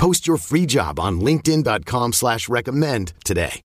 Post your free job on LinkedIn.com slash recommend today.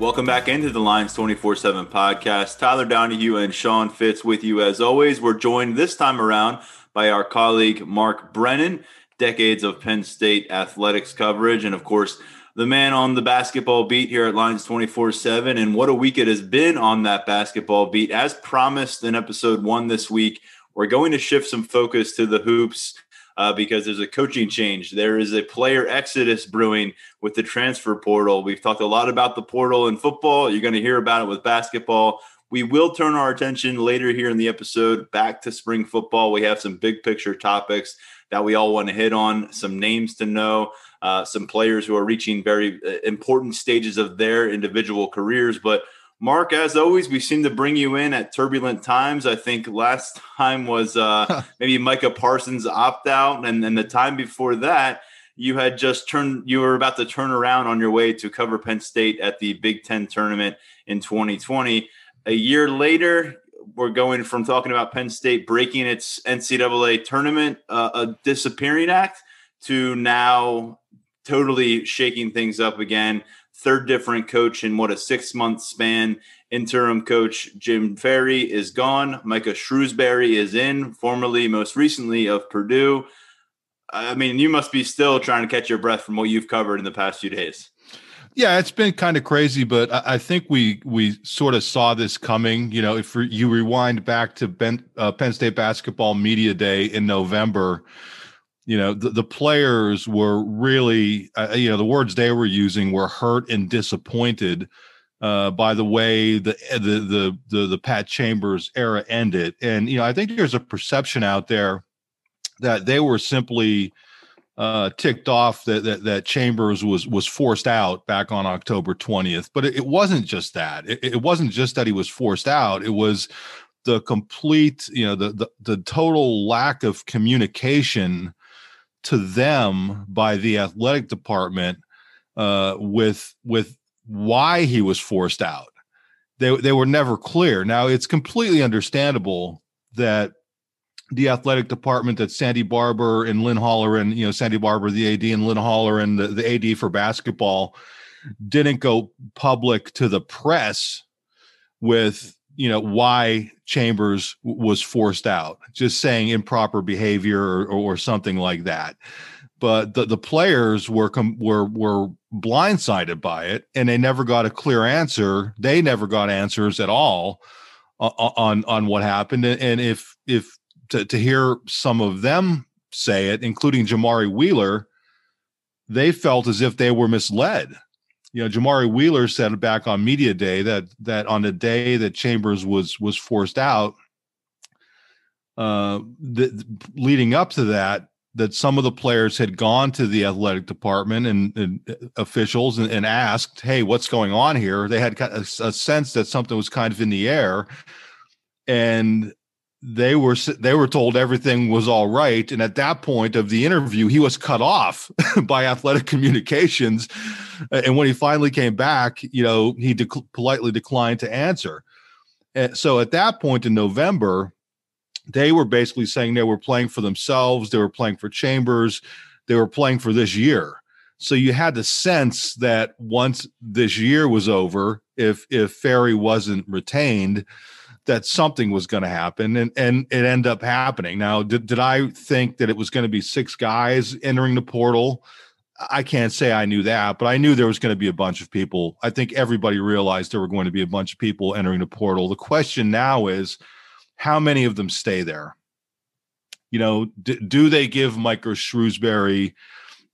Welcome back into the Lions 24 7 podcast. Tyler Donahue and Sean Fitz with you as always. We're joined this time around by our colleague Mark Brennan, decades of Penn State athletics coverage, and of course, the man on the basketball beat here at Lions 24 7. And what a week it has been on that basketball beat. As promised in episode one this week, we're going to shift some focus to the hoops uh, because there's a coaching change. There is a player exodus brewing with the transfer portal. We've talked a lot about the portal in football. You're going to hear about it with basketball. We will turn our attention later here in the episode back to spring football. We have some big picture topics that we all want to hit on, some names to know, uh, some players who are reaching very uh, important stages of their individual careers. But Mark, as always, we seem to bring you in at turbulent times. I think last time was uh, maybe Micah Parsons opt out, and then the time before that, you had just turned. You were about to turn around on your way to cover Penn State at the Big Ten tournament in 2020. A year later, we're going from talking about Penn State breaking its NCAA tournament, uh, a disappearing act, to now totally shaking things up again third different coach in what a six month span. Interim coach Jim Ferry is gone. Micah Shrewsberry is in, formerly, most recently of Purdue. I mean, you must be still trying to catch your breath from what you've covered in the past few days. Yeah, it's been kind of crazy, but I think we we sort of saw this coming. You know, if you rewind back to ben, uh, Penn State basketball media day in November, you know the, the players were really uh, you know the words they were using were hurt and disappointed uh, by the way the, the the the the Pat Chambers era ended, and you know I think there's a perception out there that they were simply uh, ticked off that, that that Chambers was was forced out back on October 20th, but it, it wasn't just that. It, it wasn't just that he was forced out. It was the complete you know the the, the total lack of communication to them by the athletic department uh, with with why he was forced out. They they were never clear. Now it's completely understandable that the athletic department that Sandy Barbour and Lynn Holleran, you know, Sandy Barbour the AD, and Lynn Holleran, the, the AD for basketball, didn't go public to the press with you know why Chambers was forced out, just saying improper behavior or, or something like that. But the, the players were com- were were blindsided by it, and they never got a clear answer. They never got answers at all uh, uh, on on what happened. And if if to, to hear some of them say it, including Jamari Wheeler, they felt as if they were misled you know, Jamari Wheeler said back on media day that that on the day that Chambers was was forced out, uh, the, leading up to that, that some of the players had gone to the athletic department and, and officials and, and, asked, "Hey, what's going on here?" They had a, a sense that something was kind of in the air, and they were they were told everything was all right. And at that point of the interview he was cut off by athletic communications. And when he finally came back you know he politely declined to answer. And so at that point in november they were basically saying they were playing for themselves they were playing for chambers they were playing for this year. So you had the sense that once this year was over if if ferry wasn't retained that something was going to happen and and it ended up happening. Now did, did i think that it was going to be six guys entering the portal? I can't say i knew that but i knew there was going to be a bunch of people. I think everybody realized there were going to be a bunch of people entering the portal. The question now is how many of them stay there? You know d- do they give Micah shrewsberry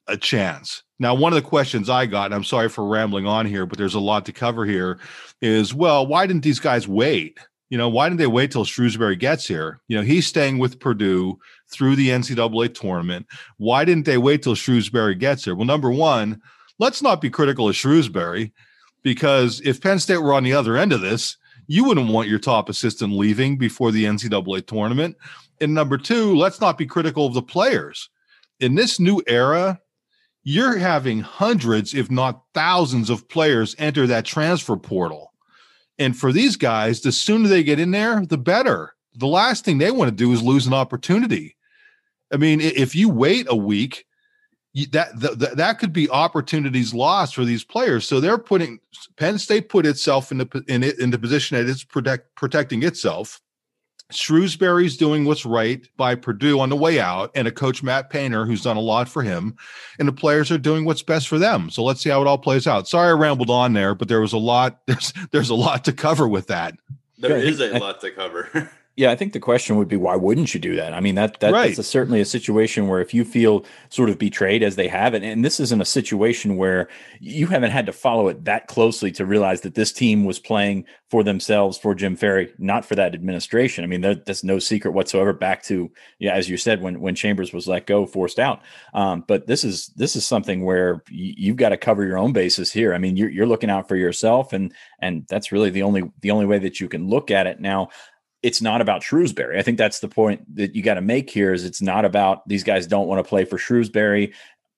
a chance? Now one of the questions i got and i'm sorry for rambling on here but there's a lot to cover here is well why didn't these guys wait You know, why didn't they wait till Shrewsberry gets here? You know, he's staying with Purdue through the NCAA tournament. Why didn't they wait till Shrewsberry gets here? Well, number one, let's not be critical of Shrewsberry because if Penn State were on the other end of this, you wouldn't want your top assistant leaving before the NCAA tournament. And number two, let's not be critical of the players. In this new era, you're having hundreds, if not thousands, of players enter that transfer portal. And for these guys, the sooner they get in there, the better. The last thing they want to do is lose an opportunity. I mean, if you wait a week, that, that that could be opportunities lost for these players. So they're putting Penn State put itself in the in it in the position that it's protect, protecting itself. Shrewsberry's doing what's right by Purdue on the way out, and a coach Matt Painter who's done a lot for him, and the players are doing what's best for them. So let's see how it all plays out. Sorry, I rambled on there, but there was a lot. There's there's a lot to cover with that. There is a lot to cover. Yeah, I think the question would be why wouldn't you do that? I mean, that, that right. that's a, certainly a situation where if you feel sort of betrayed as they have it, and this isn't a situation where you haven't had to follow it that closely to realize that this team was playing for themselves, for Jim Ferry, not for that administration. I mean, there, that's no secret whatsoever. Back to yeah, as you said, when when Chambers was let go, forced out. Um, but this is this is something where you've got to cover your own bases here. I mean, you're you're looking out for yourself, and and that's really the only the only way that you can look at it now it's not about Shrewsberry. I think that's the point that you got to make here is it's not about these guys don't want to play for Shrewsberry.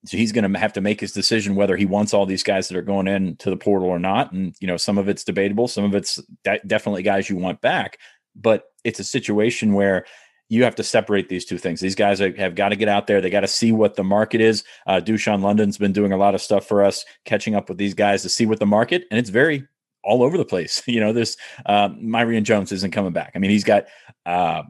So he's going to have to make his decision whether he wants all these guys that are going in to the portal or not. And, you know, some of it's debatable. Some of it's de- definitely guys you want back, but it's a situation where you have to separate these two things. These guys have got to get out there. They got to see what the market is. Uh, Dushawn London's been doing a lot of stuff for us, catching up with these guys to see what the market, and it's very all over the place. You know, this uh, Myreon Jones isn't coming back. I mean, he's got uh,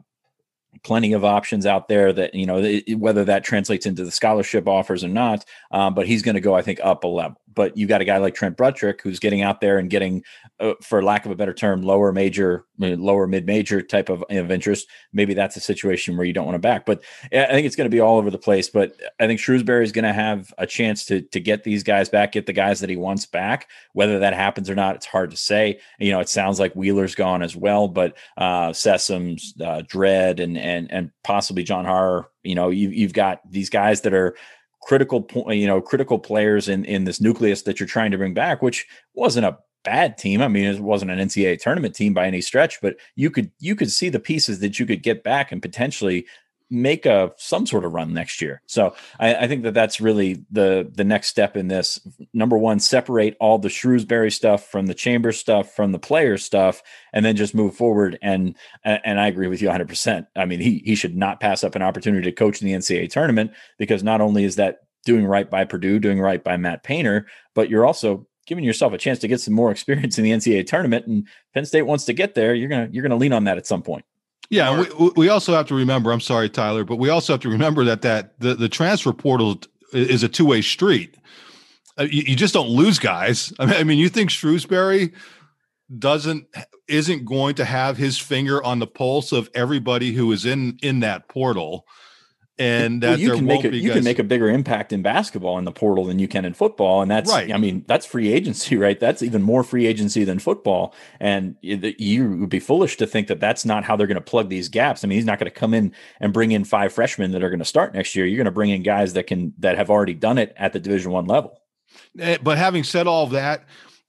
plenty of options out there that you know whether that translates into the scholarship offers or not. Um, but he's going to go, I think, up a level but you got a guy like Trent Buttrick who's getting out there and getting, uh, for lack of a better term, lower major, lower mid major type of, of interest. Maybe that's a situation where you don't want to back. But I think it's going to be all over the place. But I think Shrewsberry is going to have a chance to to get these guys back, get the guys that he wants back. Whether that happens or not, it's hard to say. You know, it sounds like Wheeler's gone as well, but uh, Sessoms, uh, Dread, and and and possibly John Harrar. You know, you, you've got these guys that are critical point, uh, you know, critical players in in this nucleus that you're trying to bring back, which wasn't a bad team. I mean, it wasn't an NCAA tournament team by any stretch, but you could you could see the pieces that you could get back and potentially make a some sort of run next year. So I, I, think that that's really the the next step in this. Number one, separate all the Shrewsberry stuff from the chamber stuff from the player stuff, and then just move forward. And and I agree with you 100. percent I mean, he he should not pass up an opportunity to coach in the NCAA tournament because not only is that doing right by Purdue, doing right by Matt Painter, but you're also giving yourself a chance to get some more experience in the NCAA tournament. And Penn State wants to get there. You're gonna you're gonna lean on that at some point. Yeah, we, we also have to remember. I'm sorry, Tyler, but we also have to remember that that the, the transfer portal is a two way street. Uh, you, you, just don't lose guys. I mean, I mean, you think Shrewsberry doesn't isn't going to have his finger on the pulse of everybody who is in in that portal and that well, you can make a, you guys... can make a bigger impact in basketball in the portal than you can in football. And that's right. i mean that's free agency right? That's even more free agency than football. And you would be foolish to think that that's not how they're going to plug these gaps. I mean he's not going to come in and bring in five freshmen that are going to start next year. You're going to bring in guys that can that have already done it at the division one level. Eh, but having said all that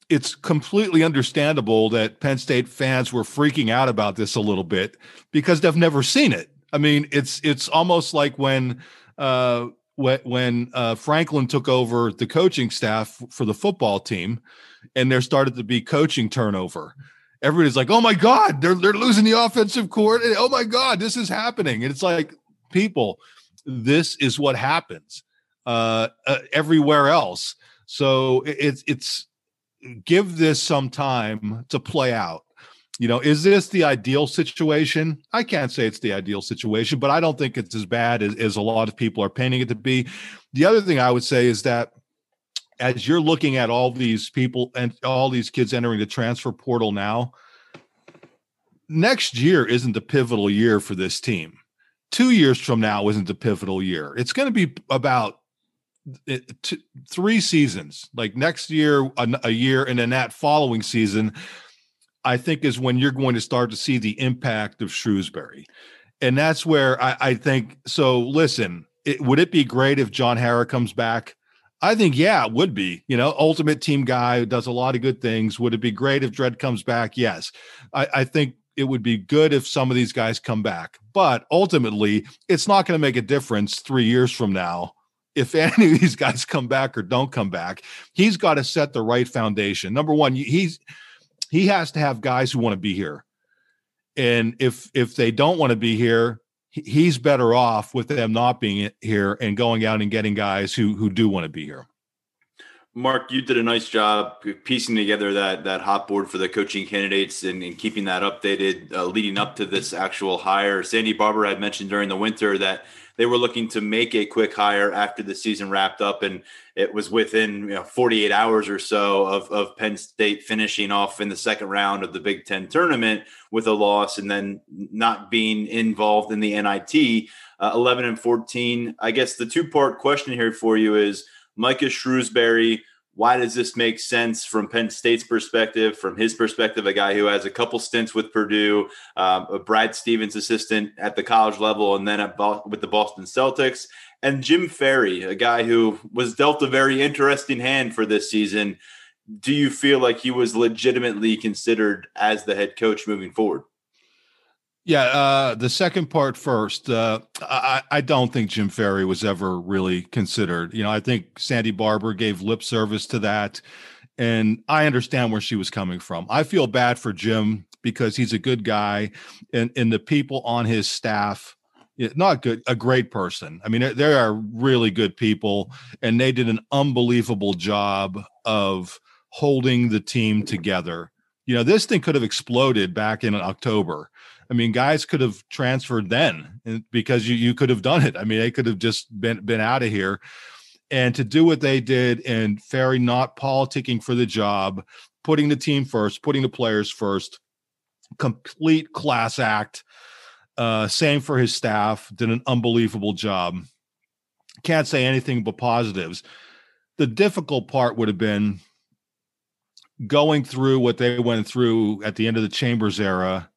it's completely understandable that penn state fans were freaking out about this a little bit because they've never seen it I mean, it's it's almost like when uh, when uh, Franklin took over the coaching staff for the football team, and there started to be coaching turnover. Everybody's like, "Oh my God, they're they're losing the offensive coordinator. Oh my God, this is happening." And it's like, people, this is what happens uh, uh, everywhere else. So it's it's give this some time to play out you know, is this the ideal situation? I can't say it's the ideal situation, but I don't think it's as bad as, as a lot of people are painting it to be. The other thing I would say is that as you're looking at all these people and all these kids entering the transfer portal now, next year isn't the pivotal year for this team. Two years from now isn't the pivotal year. It's going to be about eh, three seasons, like next year, a, a year, and then that following season I think is when you're going to start to see the impact of Shrewsberry. And that's where I, I think so. Listen, it, would it be great if John Harrar comes back? I think, yeah, it would be. You know, ultimate team guy who does a lot of good things. Would it be great if Dread comes back? Yes. I, I think it would be good if some of these guys come back. But ultimately, it's not going to make a difference three years from now if any of these guys come back or don't come back. He's got to set the right foundation. Number one, he's he has to have guys who want to be here. And if if they don't want to be here, he's better off with them not being here and going out and getting guys who who do want to be here. Mark, you did a nice job piecing together that that hot board for the coaching candidates and, and keeping that updated uh, leading up to this actual hire. Sandy Barbour had mentioned during the winter that they were looking to make a quick hire after the season wrapped up, and it was within you know, 48 hours or so of, of Penn State finishing off in the second round of the Big Ten tournament with a loss, and then not being involved in the NIT. Uh, 11 and 14. I guess the two part question here for you is Micah Shrewsberry why does this make sense from Penn State's perspective, from his perspective, a guy who has a couple stints with Purdue, um, a Brad Stevens assistant at the college level, and then at Bo- with the Boston Celtics, and Jim Ferry, a guy who was dealt a very interesting hand for this season. Do you feel like he was legitimately considered as the head coach moving forward? Yeah, uh, the second part first. Uh, I, I don't think Jim Ferry was ever really considered. You know, I think Sandy Barbour gave lip service to that, and I understand where she was coming from. I feel bad for Jim because he's a good guy, and and the people on his staff, not good, a great person. I mean, they are really good people, and they did an unbelievable job of holding the team together. You know, this thing could have exploded back in October I mean, guys could have transferred then because you you could have done it. I mean, they could have just been been out of here. And to do what they did and Ferry not politicking for the job, putting the team first, putting the players first, complete class act. Uh, same for his staff, did an unbelievable job. Can't say anything but positives. The difficult part would have been going through what they went through at the end of the Chambers era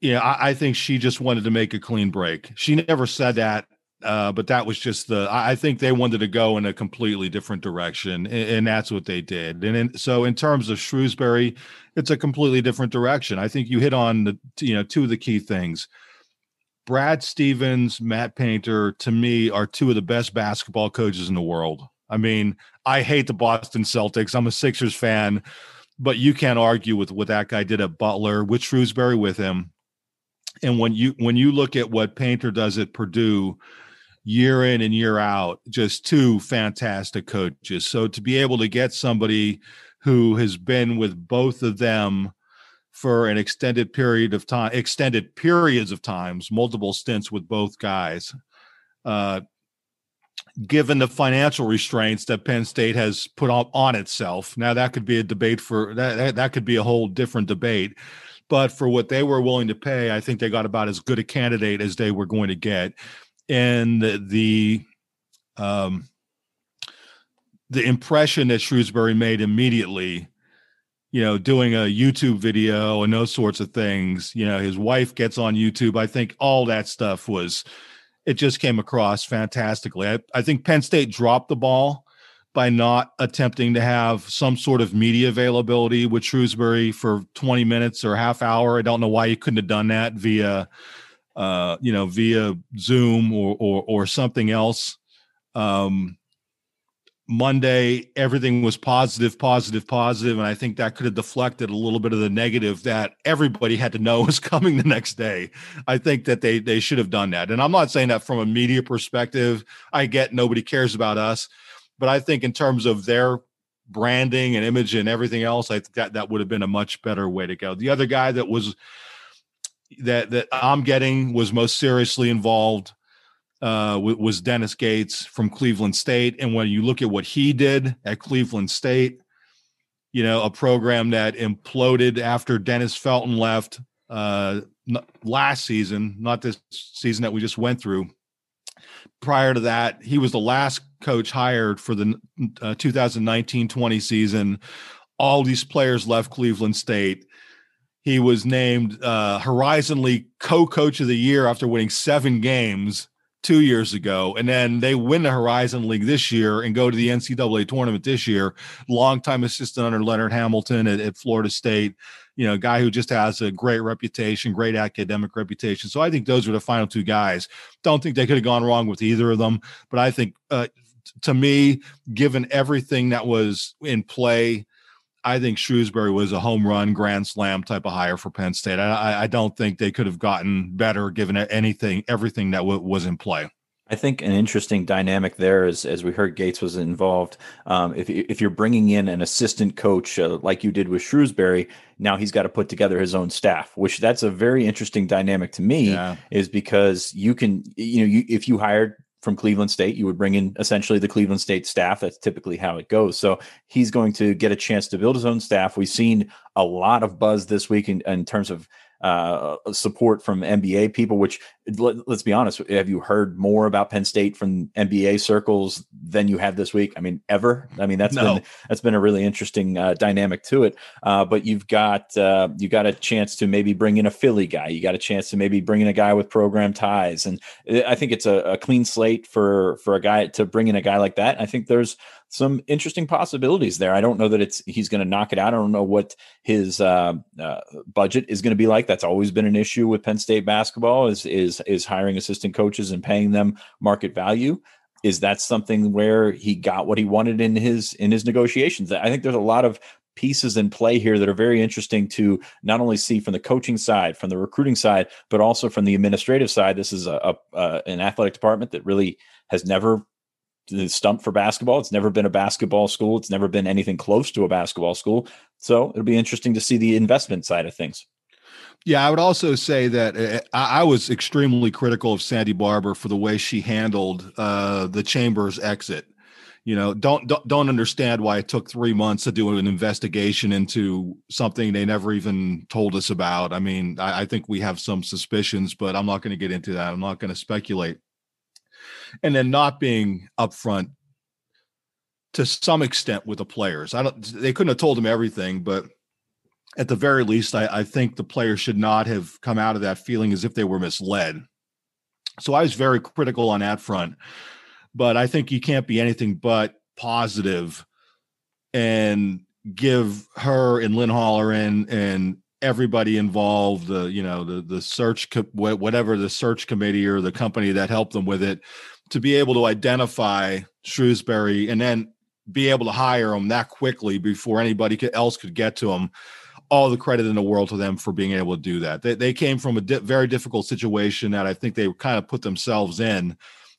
yeah, I, I, think she just wanted to make a clean break. She never said that, uh, but that was just the. I think they wanted to go in a completely different direction, and, and that's what they did. And in, so, in terms of Shrewsberry, it's a completely different direction. I think you hit on the you know two of the key things. Brad Stevens, Matt Painter, to me, are two of the best basketball coaches in the world. I mean, I hate the Boston Celtics. I'm a Sixers fan, but you can't argue with what that guy did at Butler, with Shrewsberry with him and when you when you look at what Painter does at Purdue year in and year out, just two fantastic coaches. So to be able to get somebody who has been with both of them for an extended period of time, extended periods of times, multiple stints with both guys, uh, given the financial restraints that Penn State has put on, on itself. Now that could be a debate for that, that, that could be a whole different debate but for what they were willing to pay, I think they got about as good a candidate as they were going to get. And the, um, the impression that Shrewsberry made immediately, you know, doing a YouTube video and those sorts of things, you know, his wife gets on YouTube. I think all that stuff was, it just came across fantastically. I, I think Penn State dropped the ball by not attempting to have some sort of media availability with Shrewsberry for 20 minutes or half hour. I don't know why you couldn't have done that via, uh, you know, via Zoom or or, or something else. Um, Monday, everything was positive, positive, positive, and I think that could have deflected a little bit of the negative that everybody had to know was coming the next day. I think that they they should have done that, and I'm not saying that from a media perspective. I get nobody cares about us, but I think in terms of their branding and image and everything else, I think that that would have been a much better way to go. The other guy that was that that I'm getting was most seriously involved uh, was Dennis Gates from Cleveland State, and when you look at what he did at Cleveland State, you know, a program that imploded after Dennis Felton left uh, last season, not this season that we just went through prior to that, he was the last coach hired for the uh, 2019-20 season. All these players left Cleveland State. He was named uh, Horizon League co-coach of the year after winning seven games two years ago, and then they win the Horizon League this year and go to the NCAA tournament this year. Longtime assistant under Leonard Hamilton at, at Florida State, you know, guy who just has a great reputation, great academic reputation. So I think those are the final two guys. Don't think they could have gone wrong with either of them, but I think uh, to me, given everything that was in play I think Shrewsberry was a home run, grand slam type of hire for Penn State. I, I don't think they could have gotten better given anything, everything that w- was in play. I think an interesting dynamic there is, as we heard, Gates was involved. Um, if if you're bringing in an assistant coach uh, like you did with Shrewsberry, now he's got to put together his own staff, which that's a very interesting dynamic to me. Yeah. Is because you can, you know, you, if you hired from Cleveland State. You would bring in essentially the Cleveland State staff. That's typically how it goes. So he's going to get a chance to build his own staff. We've seen a lot of buzz this week in, in terms of uh, support from NBA people. Which let, us be honest, have you heard more about Penn State from NBA circles than you have this week? I mean, ever? I mean, that's no. been that's been a really interesting uh, dynamic to it. Uh, but you've got uh, you got a chance to maybe bring in a Philly guy. You got a chance to maybe bring in a guy with program ties, and I think it's a, a clean slate for for a guy to bring in a guy like that. I think there's some interesting possibilities there. I don't know that it's he's going to knock it out. I don't know what his uh, uh, budget is going to be like. That's always been an issue with Penn State basketball is is is hiring assistant coaches and paying them market value. Is that something where he got what he wanted in his in his negotiations? I think there's a lot of pieces in play here that are very interesting to not only see from the coaching side, from the recruiting side, but also from the administrative side. This is a, a, a an athletic department that really has never stumped for basketball. It's never been a basketball school. It's never been anything close to a basketball school. So it'll be interesting to see the investment side of things. Yeah, I would also say that uh, I was extremely critical of Sandy Barbour for the way she handled uh, the Chambers exit. You know, don't, don't don't understand why it took three months to do an investigation into something they never even told us about. I mean, I, I think we have some suspicions, but I'm not going to get into that. I'm not going to speculate and then not being upfront to some extent with the players. I don't they couldn't have told them everything, but at the very least, I, I think the players should not have come out of that feeling as if they were misled. So I was very critical on that front. But I think you can't be anything but positive and give her and Lynn Holleran and everybody involved the you know the the search co- whatever the search committee or the company that helped them with it to be able to identify Shrewsberry and then be able to hire him that quickly before anybody else could get to him. All the credit in the world to them for being able to do that. They, they came from a di- very difficult situation that I think they kind of put themselves in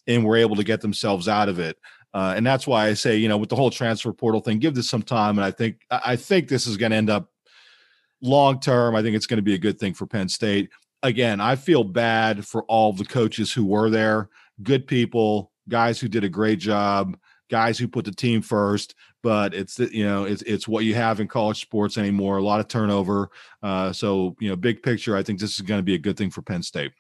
and were able to get themselves out of it. Uh, and that's why I say, you know, with the whole transfer portal thing, give this some time. And I think I think this is going to end up long term. I think it's going to be a good thing for Penn State. Again, I feel bad for all the coaches who were there good people, guys who did a great job, guys who put the team first. But it's you know it's it's what you have in college sports anymore. A lot of turnover. Uh, so you know, big picture, I think this is going to be a good thing for Penn State.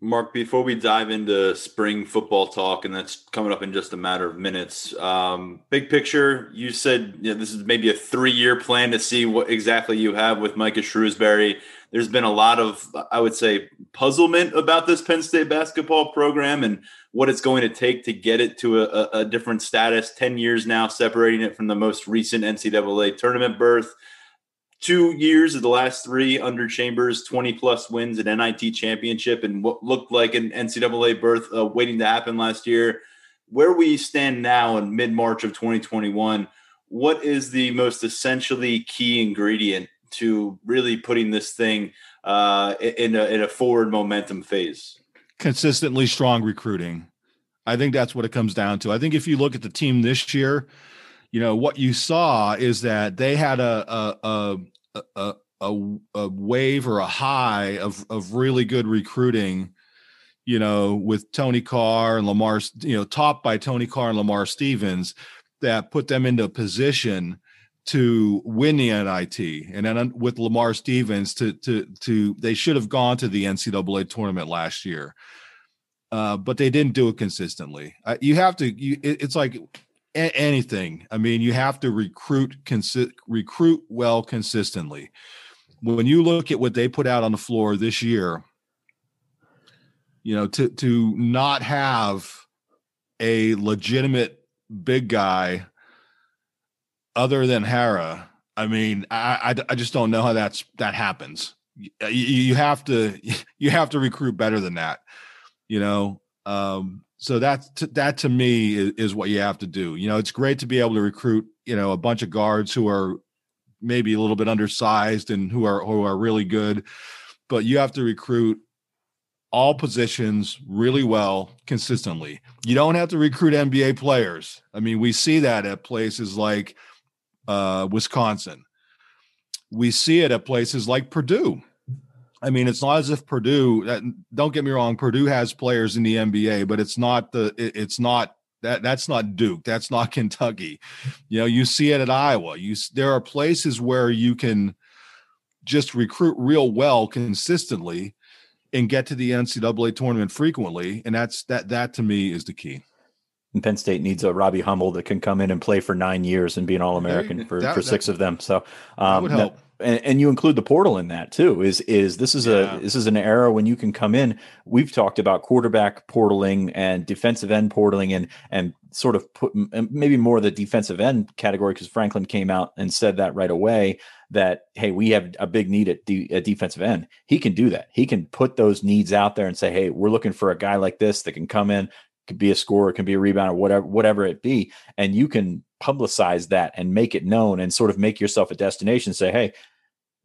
Mark, before we dive into spring football talk, and that's coming up in just a matter of minutes, um, big picture, you said you know, this is maybe a three year plan to see what exactly you have with Micah Shrewsberry. There's been a lot of, I would say, puzzlement about this Penn State basketball program and what it's going to take to get it to a, a different status. 10 years now, separating it from the most recent NCAA tournament berth two years of the last three under Chambers, 20 plus wins at NIT championship, and what looked like an NCAA berth uh, waiting to happen last year. Where we stand now in mid March of 2021, what is the most essentially key ingredient to really putting this thing uh, in, a, in a forward momentum phase? Consistently strong recruiting. I think that's what it comes down to. I think if you look at the team this year, you know what you saw is that they had a a a a, a wave or a high of of really good recruiting you know with Tony Carr and Lamar you know topped by Tony Carr and Lamar Stevens that put them into a position to win the NIT and then with Lamar Stevens to to to they should have gone to the NCAA tournament last year. Uh, but they didn't do it consistently. Uh, you have to. You, it, it's like a- anything. I mean, you have to recruit consi- recruit well consistently. when you look at what they put out on the floor this year, you know, to to not have a legitimate big guy other than Harrar, I mean, I, I, I just don't know how that's that happens. You, you have to you have to recruit better than that, you know. Um, so that that to me is, is what you have to do. You know, it's great to be able to recruit, you know, a bunch of guards who are maybe a little bit undersized and who are who are really good, but you have to recruit all positions really well consistently. You don't have to recruit NBA players. I mean, we see that at places like uh, Wisconsin. We see it at places like Purdue. I mean, it's not as if Purdue. Don't get me wrong. Purdue has players in the NBA, but it's not the. It's not that. That's not Duke. That's not Kentucky. You know, you see it at Iowa. You there are places where you can just recruit real well consistently and get to the NCAA tournament frequently, and that's that. That to me is the key. And Penn State needs a Robbie Hummel that can come in and play for nine years and be an All American for, that, for six that, of them. So um, would help. And, and, you include the portal in that too. Is is this is yeah. a this is an era when you can come in. We've talked about quarterback portaling and defensive end portaling and and sort of put maybe more the defensive end category because Franklin came out and said that right away that hey we have a big need at, de- at defensive end he can do that he can put those needs out there and say hey we're looking for a guy like this that can come in could be a score it can be a rebound or whatever whatever it be and you can publicize that and make it known and sort of make yourself a destination say hey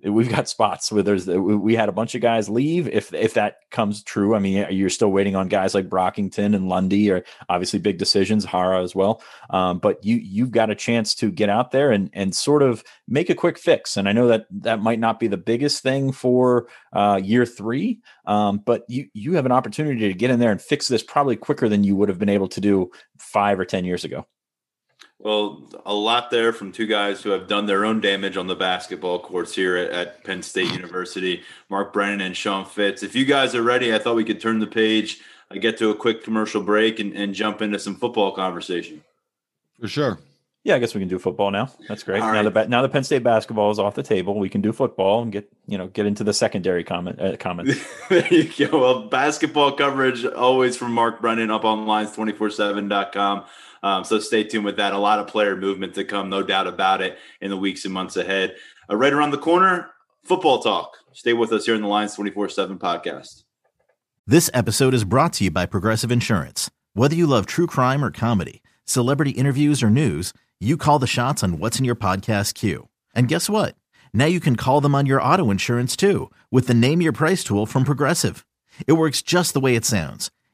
we've got spots where there's we had a bunch of guys leave if if that comes true. I mean you're still waiting on guys like brockington and lundy or obviously big decisions harrar as well. Um, but you you've got a chance to get out there and and sort of make a quick fix. And i know that that might not be the biggest thing for uh, year three um, but you you have an opportunity to get in there and fix this probably quicker than you would have been able to do five or ten years ago well, a lot there from two guys who have done their own damage on the basketball courts here at, at, Penn State University, Mark Brennan and Sean Fitz. If you guys are ready, I thought we could turn the page, I get to a quick commercial break, and, and jump into some football conversation. For sure. Yeah, I guess we can do football now. That's great. All now right. the now the Penn State basketball is off the table. We can do football and get you know get into the secondary comment uh, comment. there you go. Well, basketball coverage always from Mark Brennan up on lions247.com. Um, so stay tuned with that. A lot of player movement to come, no doubt about it, in the weeks and months ahead. Uh, right around the corner, football talk. Stay with us here in the Lions 24 7 podcast. This episode is brought to you by Progressive Insurance. Whether you love true crime or comedy, celebrity interviews or news, you call the shots on what's in your podcast queue. And guess what? Now you can call them on your auto insurance too with the Name Your Price tool from Progressive. It works just the way it sounds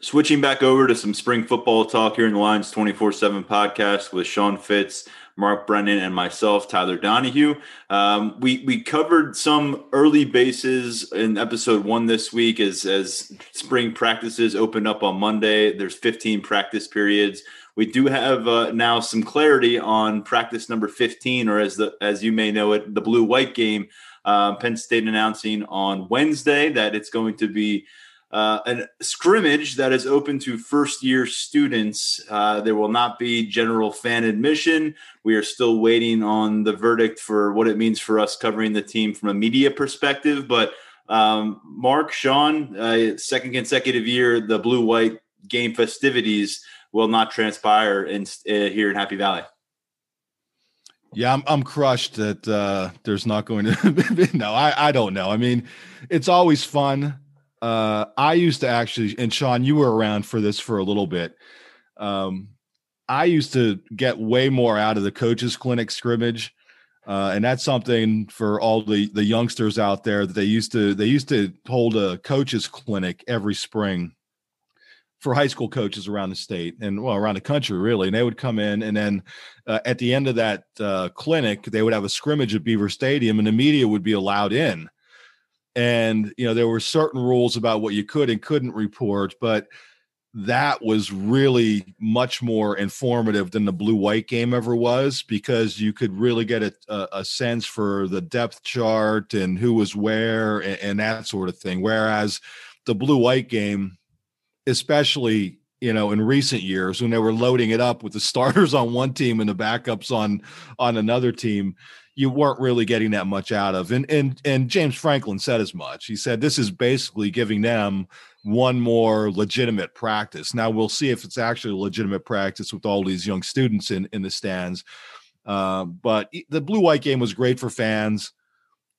Switching back over to some spring football talk here in the Lions 24 7 podcast with Sean Fitz, Mark Brennan, and myself, Tyler Donahue. Um, we, we covered some early bases in episode one this week as, as spring practices opened up on Monday. There's 15 practice periods. We do have uh, now some clarity on practice number 15, or as the as you may know it, the blue white game. Uh, Penn State announcing on Wednesday that it's going to be uh, a scrimmage that is open to first year students. Uh, there will not be general fan admission. We are still waiting on the verdict for what it means for us covering the team from a media perspective. But um, Mark, Sean, uh, second consecutive year, the blue white game festivities will not transpire in, uh, here in Happy Valley. Yeah, I'm I'm crushed that uh, there's not going to. no, I I don't know. I mean, it's always fun uh, I used to actually, and Sean, you were around for this for a little bit. Um, I used to get way more out of the coaches clinic scrimmage. Uh, and that's something for all the the youngsters out there that they used to they used to hold a coaches clinic every spring for high school coaches around the state and well around the country really and they would come in and then uh, at the end of that uh, clinic they would have a scrimmage at beaver stadium and the media would be allowed in and you know there were certain rules about what you could and couldn't report but that was really much more informative than the blue white game ever was because you could really get a, a, sense for the depth chart and who was where and, and, that sort of thing. Whereas the blue white game, especially you know in recent years when they were loading it up with the starters on one team and the backups on on another team, you weren't really getting that much out of. And and and James Franklin said as much. He said this is basically giving them one more legitimate practice. Now we'll see if it's actually a legitimate practice with all these young students in in the stands. Uh, but the blue white game was great for fans.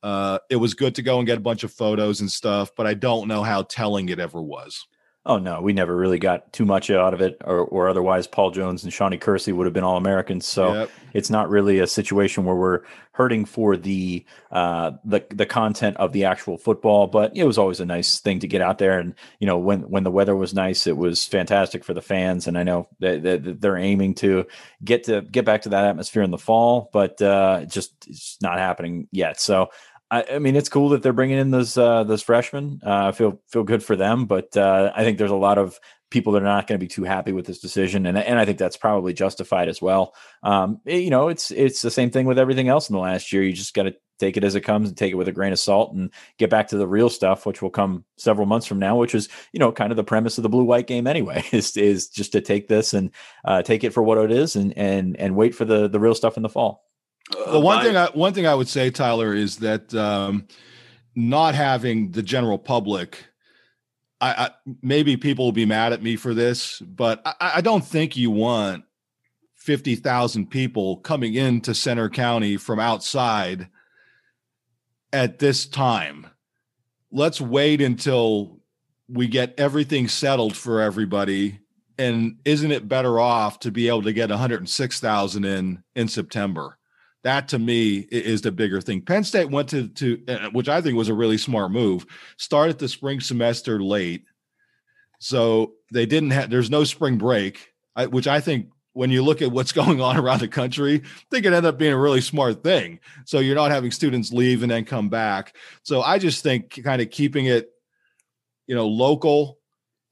Uh, it was good to go and get a bunch of photos and stuff, but I don't know how telling it ever was. Oh no, we never really got too much out of it, or, or otherwise Paul Jones and Shawney Kersey would have been all Americans. So yep. it's not really a situation where we're hurting for the uh, the the content of the actual football. But it was always a nice thing to get out there, and you know when when the weather was nice, it was fantastic for the fans. And I know that, that they're aiming to get to get back to that atmosphere in the fall, but uh, just it's not happening yet. So I, I, mean, it's cool that they're bringing in those uh, those freshmen. Uh, I feel feel good for them, but uh, I think there's a lot of people that are not going to be too happy with this decision, and and I think that's probably justified as well. Um, it, you know, it's it's the same thing with everything else in the last year. You just got to take it as it comes and take it with a grain of salt and get back to the real stuff, which will come several months from now. Which is you know kind of the premise of the blue white game anyway. Is is just to take this and uh, take it for what it is, and and and wait for the the real stuff in the fall. Uh, the one my, thing I one thing I would say, Tyler, is that um, not having the general public. I, I, maybe people will be mad at me for this, but I, I don't think you want fifty thousand people coming into Centre County from outside at this time. Let's wait until we get everything settled for everybody. And isn't it better off to be able to get 106,000 in in September? That to me is the bigger thing. Penn State went to to uh, which I think was a really smart move. Started the spring semester late, so they didn't have. There's no spring break, which I think when you look at what's going on around the country, I think it ended up being a really smart thing. So you're not having students leave and then come back. So I just think kind of keeping it, you know, local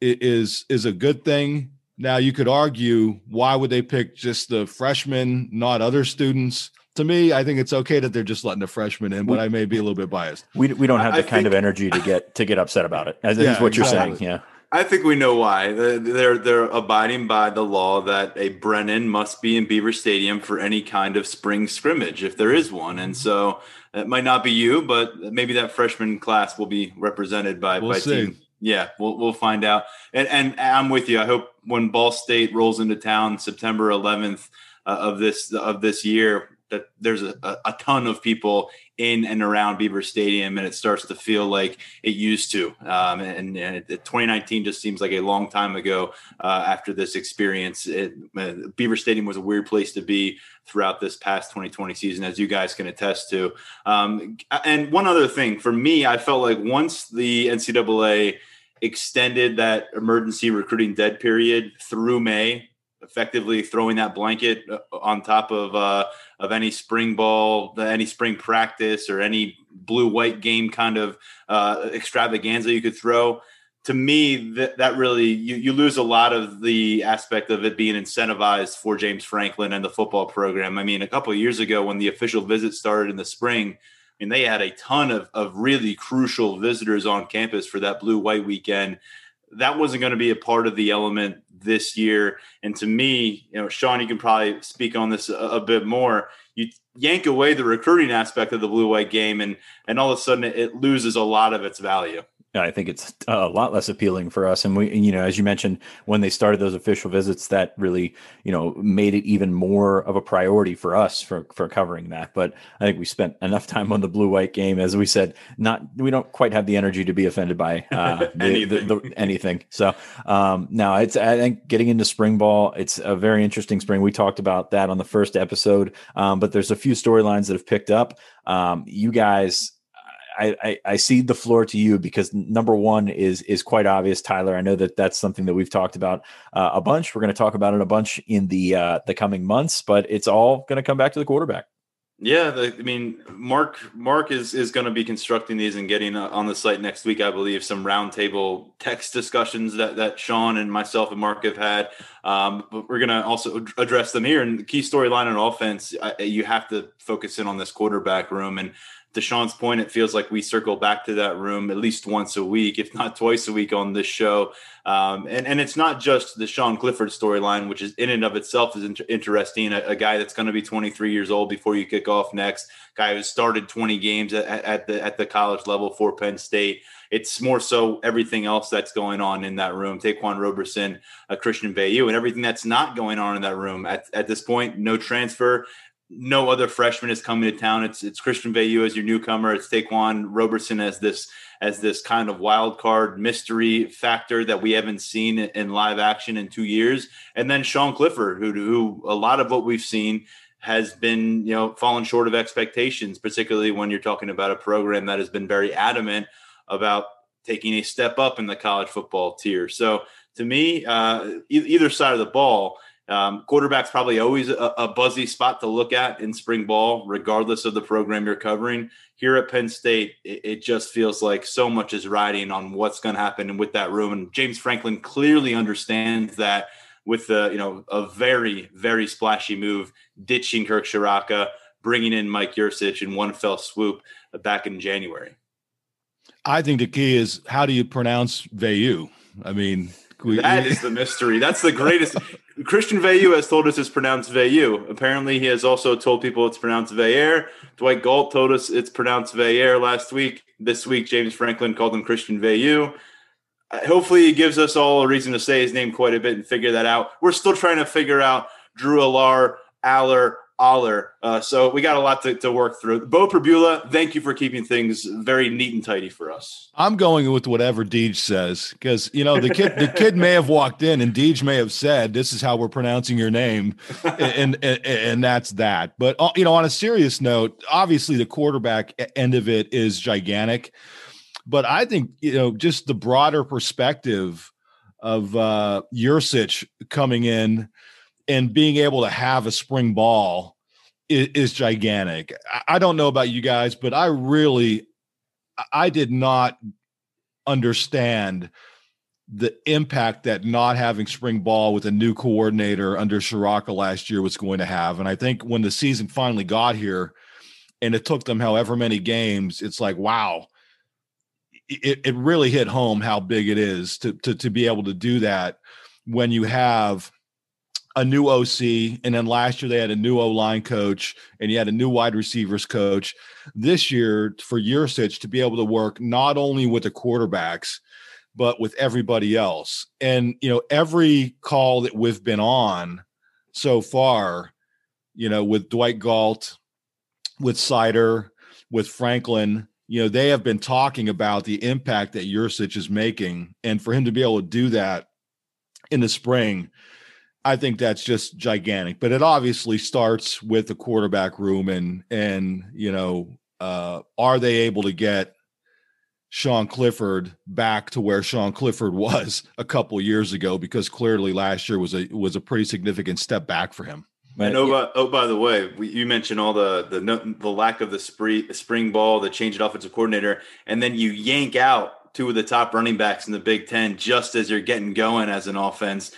is is a good thing. Now you could argue why would they pick just the freshmen, not other students? To me, I think it's okay that they're just letting the freshmen in, but we, I may be a little bit biased. We, we don't have the I kind think, of energy to get to get upset about it. As yeah, is what you're saying. Yeah. I think we know why. They're they're abiding by the law that a Brennan must be in Beaver Stadium for any kind of spring scrimmage, if there is one. And so it might not be you, but maybe that freshman class will be represented by we'll by see. team. Yeah, we'll we'll find out. And and I'm with you. I hope when Ball State rolls into town September 11th uh, of this of this year, that there's a, a, ton of people in and around Beaver Stadium, and it starts to feel like it used to. Um, and, and it, 2019 just seems like a long time ago uh, after this experience. It, uh, Beaver Stadium was a weird place to be throughout this past 2020 season, as you guys can attest to. Um, and one other thing for me, I felt like once the NCAA extended that emergency recruiting dead period through May effectively throwing that blanket uh, on top of uh, of any spring ball, any spring practice, or any blue white game kind of uh, extravaganza you could throw. To me, that, that really you, you lose a lot of the aspect of it being incentivized for James Franklin and the football program. I mean, a couple years ago when the official visit started in the spring, I mean, they had a ton of, of really crucial visitors on campus for that blue white weekend that wasn't going to be a part of the element this year. And to me, you know, Sean, you can probably speak on this a, a bit more. You yank away the recruiting aspect of the blue white game, and and all of a sudden it, it loses a lot of its value. I think it's a lot less appealing for us. And we, you know, as you mentioned, when they started those official visits, that really, you know, made it even more of a priority for us for for covering that. But I think we spent enough time on the blue white game, as we said. Not we don't quite have the energy to be offended by uh, anything. The, the, the, anything. So um, now it's I think getting into spring ball. It's a very interesting spring. We talked about that on the first episode, um, but there's a few storylines that have picked up. Um, you guys I, I, cede the floor to you because number one is is quite obvious, Tyler. I know that that's something that we've talked about uh, a bunch. We're going to talk about it a bunch in the uh, the coming months, but it's all going to come back to the quarterback. Yeah, the, I mean, Mark Mark is is going to be constructing these and getting uh, on the site next week, I believe, some roundtable text discussions that that Sean and myself and Mark have had. Um, but we're going to also address them here. And the key storyline on offense, I, you have to focus in on this quarterback room and to Sean's point, it feels like we circle back to that room at least once a week, if not twice a week on this show. Um, and, and it's not just the Sean Clifford storyline, which is in and of itself is inter- interesting. A, a, guy that's going to be 23 years old before you kick off next, guy who started 20 games at, at the at the college level for Penn State. It's more so everything else that's going on in that room. Ta'Quan Roberson, a Christian Veilleux, and everything that's not going on in that room at, at this point. No transfer no other freshman is coming to town. It's it's Christian Veilleux as your newcomer. It's Ta'Quan Roberson as this as this kind of wild card mystery factor that we haven't seen in live action in two years. And then Sean Clifford, who who a lot of what we've seen has been you know fallen short of expectations, particularly when you're talking about a program that has been very adamant about taking a step up in the college football tier. So to me, uh, e- either side of the ball um, quarterback's probably always a, a, buzzy spot to look at in spring ball, regardless of the program you're covering. Here at Penn State, it, it just feels like so much is riding on what's going to happen with that room. And James Franklin clearly understands that with the you know a very very splashy move, ditching Kirk Ciarrocca, bringing in Mike Yurcich in one fell swoop back in January. I think the key is how do you pronounce Veilleux? I mean, we, that is the mystery. That's the greatest. Christian Veilleux has told us it's pronounced Veilleux. Apparently, he has also told people it's pronounced Veyer. Dwight Galt told us it's pronounced Veyer last week. This week, James Franklin called him Christian Veilleux. Uh, hopefully, he gives us all a reason to say his name quite a bit and figure that out. We're still trying to figure out Drew Allar, Aller, Aller. Uh, so we got a lot to, to work through. Bo Pribula, thank you for keeping things very neat and tidy for us. I'm going with whatever Deej says because you know the kid the kid may have walked in and Deej may have said this is how we're pronouncing your name, and, and and that's that. But uh, you know, on a serious note, obviously the quarterback end of it is gigantic, but I think you know just the broader perspective of uh Yurcich coming in and being able to have a spring ball is, is gigantic. I don't know about you guys, but I really, I did not understand the impact that not having spring ball with a new coordinator under Ciarrocca last year was going to have. And I think when the season finally got here and it took them however many games, it's like, wow, it, it really hit home how big it is to, to, to be able to do that when you have a new OC, and then last year they had a new O line coach, and you had a new wide receivers coach. This year, for Yurcich to be able to work not only with the quarterbacks, but with everybody else. And you know, every call that we've been on so far, you know, with Dwight Galt, with Seider, with Franklin, you know, they have been talking about the impact that Yurcich is making, and for him to be able to do that in the spring I think that's just gigantic. But it obviously starts with the quarterback room and and you know, uh, are they able to get Sean Clifford back to where Sean Clifford was a couple years ago? Because clearly last year was a was a pretty significant step back for him. And oh, by, oh, by the way, we, you mentioned all the the the lack of the spring spring ball, the change in offensive coordinator, and then you yank out two of the top running backs in the Big Ten just as you're getting going as an offense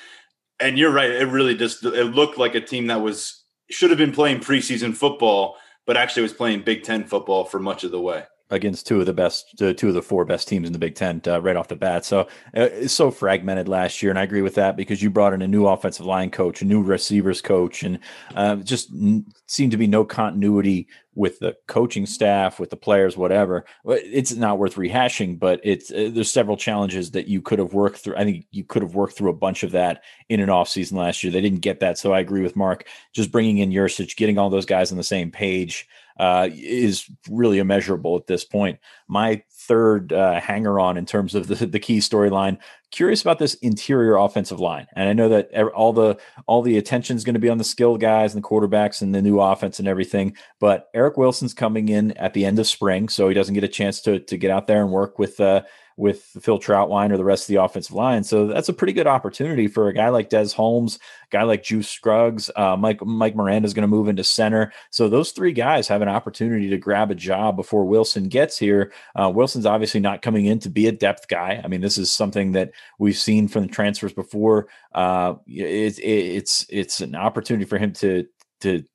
and you're right. It really just it looked like a team that was should have been playing preseason football, but actually was playing Big Ten football for much of the way. Against two of the best, uh, two of the four best teams in the Big Ten uh, right off the bat. So uh, it's so fragmented last year, and I agree with that because you brought in a new offensive line coach, a new receivers coach, and uh, just n- seemed to be no continuity with the coaching staff, with the players, whatever. It's not worth rehashing, but it's uh, there's several challenges that you could have worked through. I think you could have worked through a bunch of that in an off season last year. They didn't get that, so I agree with Mark. Just bringing in Yurcich, getting all those guys on the same page uh, is really immeasurable at this point. My third uh, hanger on in terms of the, the key storyline. Curious about this interior offensive line, and I know that all the all the attention is going to be on the skilled guys and the quarterbacks and the new offense and everything. But Eric Wilson's coming in at the end of spring, so he doesn't get a chance to to get out there and work with uh, with Phil Trautwein or the rest of the offensive line. So that's a pretty good opportunity for a guy like Des Holmes, guy like Juice Scruggs, uh, Mike Mike Miranda is going to move into center. So those three guys have an opportunity to grab a job before Wilson gets here. Uh, Wilson's obviously not coming in to be a depth guy. I mean, this is something that we've seen from the transfers before. Uh, it, it, it's it's an opportunity for him to to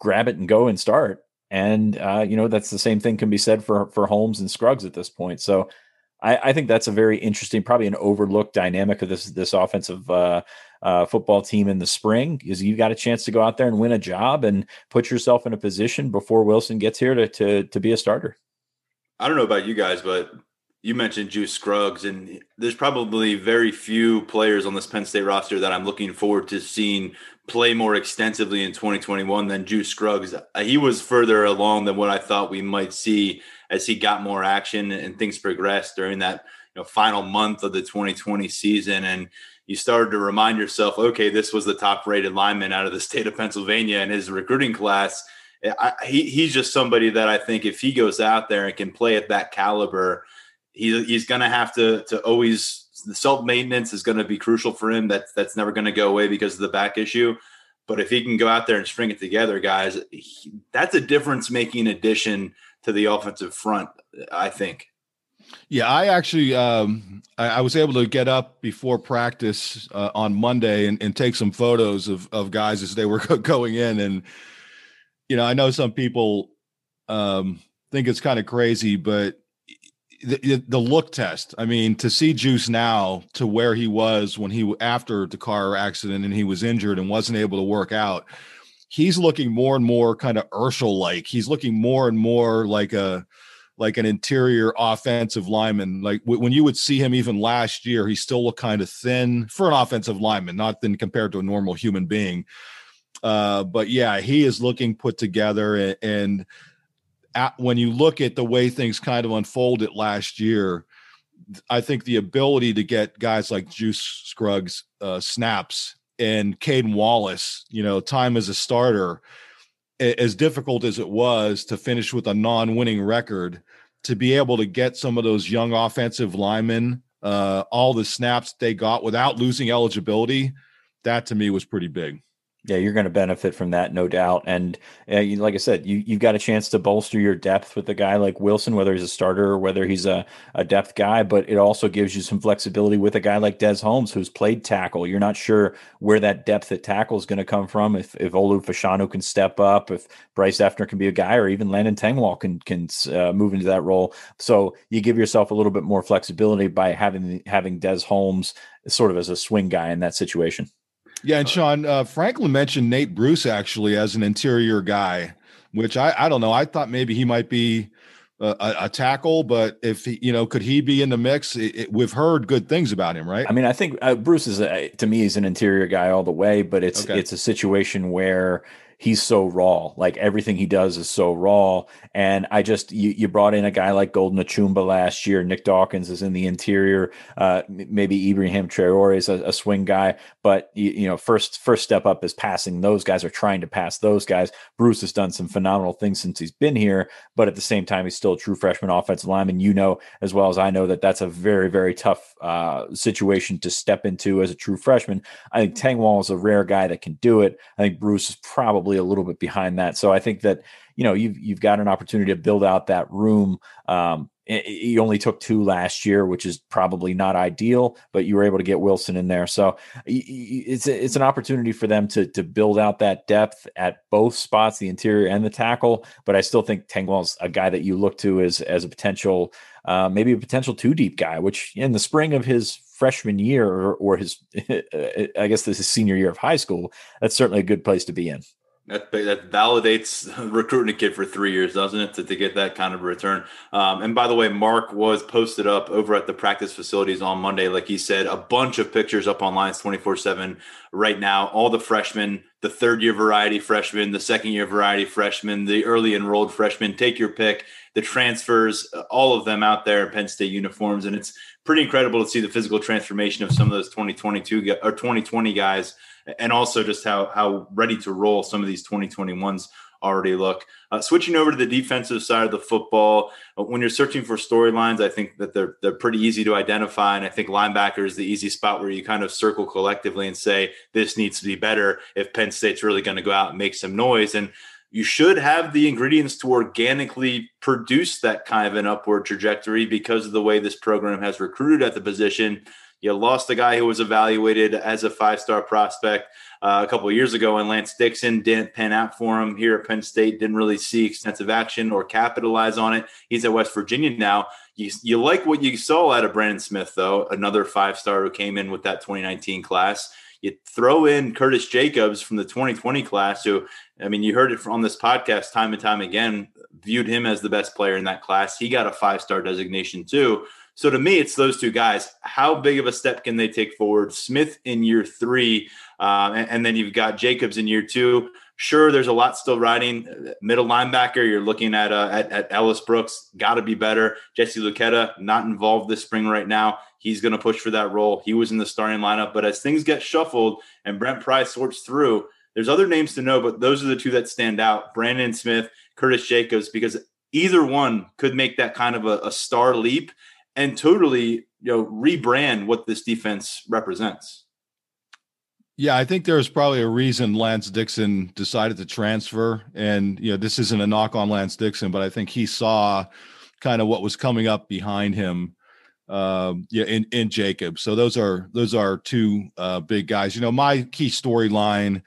grab it and go and start. And uh, you know that's the same thing can be said for for Holmes and Scruggs at this point. So I, I, think that's a very interesting, probably an overlooked dynamic of this this offensive uh, uh, football team in the spring. Is you got a chance to go out there and win a job and put yourself in a position before Wilson gets here to to to be a starter. I don't know about you guys, but you mentioned Juice Scruggs, and there's probably very few players on this Penn State roster that I'm looking forward to seeing play more extensively in 2021 than Juice Scruggs. Uh, he was further along than what I thought we might see as he got more action and things progressed during that you know final month of the 2020 season and you started to remind yourself okay this was the top rated lineman out of the state of Pennsylvania in his recruiting class I, he, he's just somebody that I think if he goes out there and can play at that caliber he, he's going to have to to always the self maintenance is going to be crucial for him that's that's never going to go away because of the back issue but if he can go out there and string it together guys he, that's a difference making addition to the offensive front. I think. Yeah, I actually um, I, I, was able to get up before practice uh, on Monday and, and, take some photos of of guys as they were going in, and you know I know some people um, think it's kind of crazy, but the, the look test. I mean, to see Juice now to where he was when he after the car accident and he was injured and wasn't able to work out he's looking more and more kind of Urschel like. He's looking more and more like a like an interior offensive lineman. Like w- when you would see him even last year, he still looked kind of thin for an offensive lineman, not thin compared to a normal human being. Uh, but yeah, he is looking put together. And, and at, when you look at the way things kind of unfolded last year, I think the ability to get guys like Juice Scruggs uh, snaps and Caedan Wallace, you know, time as a starter, as difficult as it was to finish with a non-winning record, to be able to get some of those young offensive linemen uh, all the snaps they got without losing eligibility, that to me was pretty big. Yeah, you're going to benefit from that, no doubt. And uh, you, like I said, you you've got a chance to bolster your depth with a guy like Wilson, whether he's a starter or whether he's a, a depth guy. But it also gives you some flexibility with a guy like Des Holmes, who's played tackle. You're not sure where that depth at tackle is going to come from. If if Olu Fashanu can step up, if Bryce Effner can be a guy, or even Landon Tengwall can can uh, move into that role. So you give yourself a little bit more flexibility by having having Des Holmes sort of as a swing guy in that situation. Yeah, and Sean uh, Franklin mentioned Nate Bruce actually as an interior guy, which I I don't know. I thought maybe he might be a, a tackle, but if he, you know, could he be in the mix? It, it, we've heard good things about him, right? I mean, I think uh, Bruce is a, to me is an interior guy all the way, but it's okay. it's a situation where he's so raw. Like everything he does is so raw. And I just you, you brought in a guy like Golden Achumba last year. Nick Dawkins is in the interior. Uh, maybe Ibrahim Traore is a, a, swing guy, but you, you, know, first first step up is passing. Those guys are trying to pass those guys. Bruce has done some phenomenal things since he's been here, but at the same time, he's still a true freshman offensive lineman. You know as well as I know that that's a very very tough uh, situation to step into as a true freshman. I think Tengwall is a rare guy that can do it. I think Bruce is probably probably a little bit behind that. So I think that you know you've you've got an opportunity to build out that room um, you only took two last year, which is probably not ideal, but you were able to get Wilson in there. So it's it's an opportunity for them to to build out that depth at both spots, the interior and the tackle. But I still think Tengwall's a guy that you look to as as a potential, uh, maybe a potential two deep guy. Which in the spring of his freshman year or, or his, I guess this is senior year of high school, that's certainly a good place to be in. That, that validates recruiting a kid for three years, doesn't it, to, to get that kind of return? Um, and by the way, Mark was posted up over at the practice facilities on Monday. Like he said, a bunch of pictures up online, 24 7 right now. All the freshmen, the third year variety freshmen, the second year variety freshmen, the early enrolled freshmen. Take your pick. The transfers, all of them out there in Penn State uniforms. And it's pretty incredible to see the physical transformation of some of those 2022 or 2020 guys and also just how how ready to roll some of these 2021s already look. Uh, switching over to the defensive side of the football, uh, when you're searching for storylines, I think that they're they're pretty easy to identify, and I think linebacker is the easy spot where you kind of circle collectively and say this needs to be better if Penn State's really going to go out and make some noise and. You should have the ingredients to organically produce that kind of an upward trajectory because of the way this program has recruited at the position. You lost a guy who was evaluated as a five star prospect uh, a couple years ago, and Lance Dixon didn't pan out for him here at Penn State. Didn't really see extensive action or capitalize on it. He's at West Virginia now. You, you like what you saw out of Brandon Smith, though, another five star who came in with that 2019 class. You throw in Curtis Jacobs from the 2020 class, who, I mean, you heard it from this podcast time and time again, viewed him as the best player in that class. He got a five star designation, too. So to me, it's those two guys. How big of a step can they take forward? Smith in year three, uh, and, and, then you've got Jacobs in year two. Sure, there's a lot still riding. Middle linebacker, you're looking at uh, at, at, Ellis Brooks, got to be better. Jesse Luketa, not involved this spring right now. He's going to push for that role. He was in the starting lineup, but as things get shuffled and Brent Pry sorts through, there's other names to know, but those are the two that stand out: Brandon Smith, Curtis Jacobs, because either one could make that kind of a, a star leap and totally you know rebrand what this defense represents. Yeah, I think there's probably a reason Lance Dixon decided to transfer. And, you know, this isn't a knock on Lance Dixon, but I think he saw kind of what was coming up behind him um, yeah, in, in Jacob. So those are those are two uh, big guys. You know, my key storyline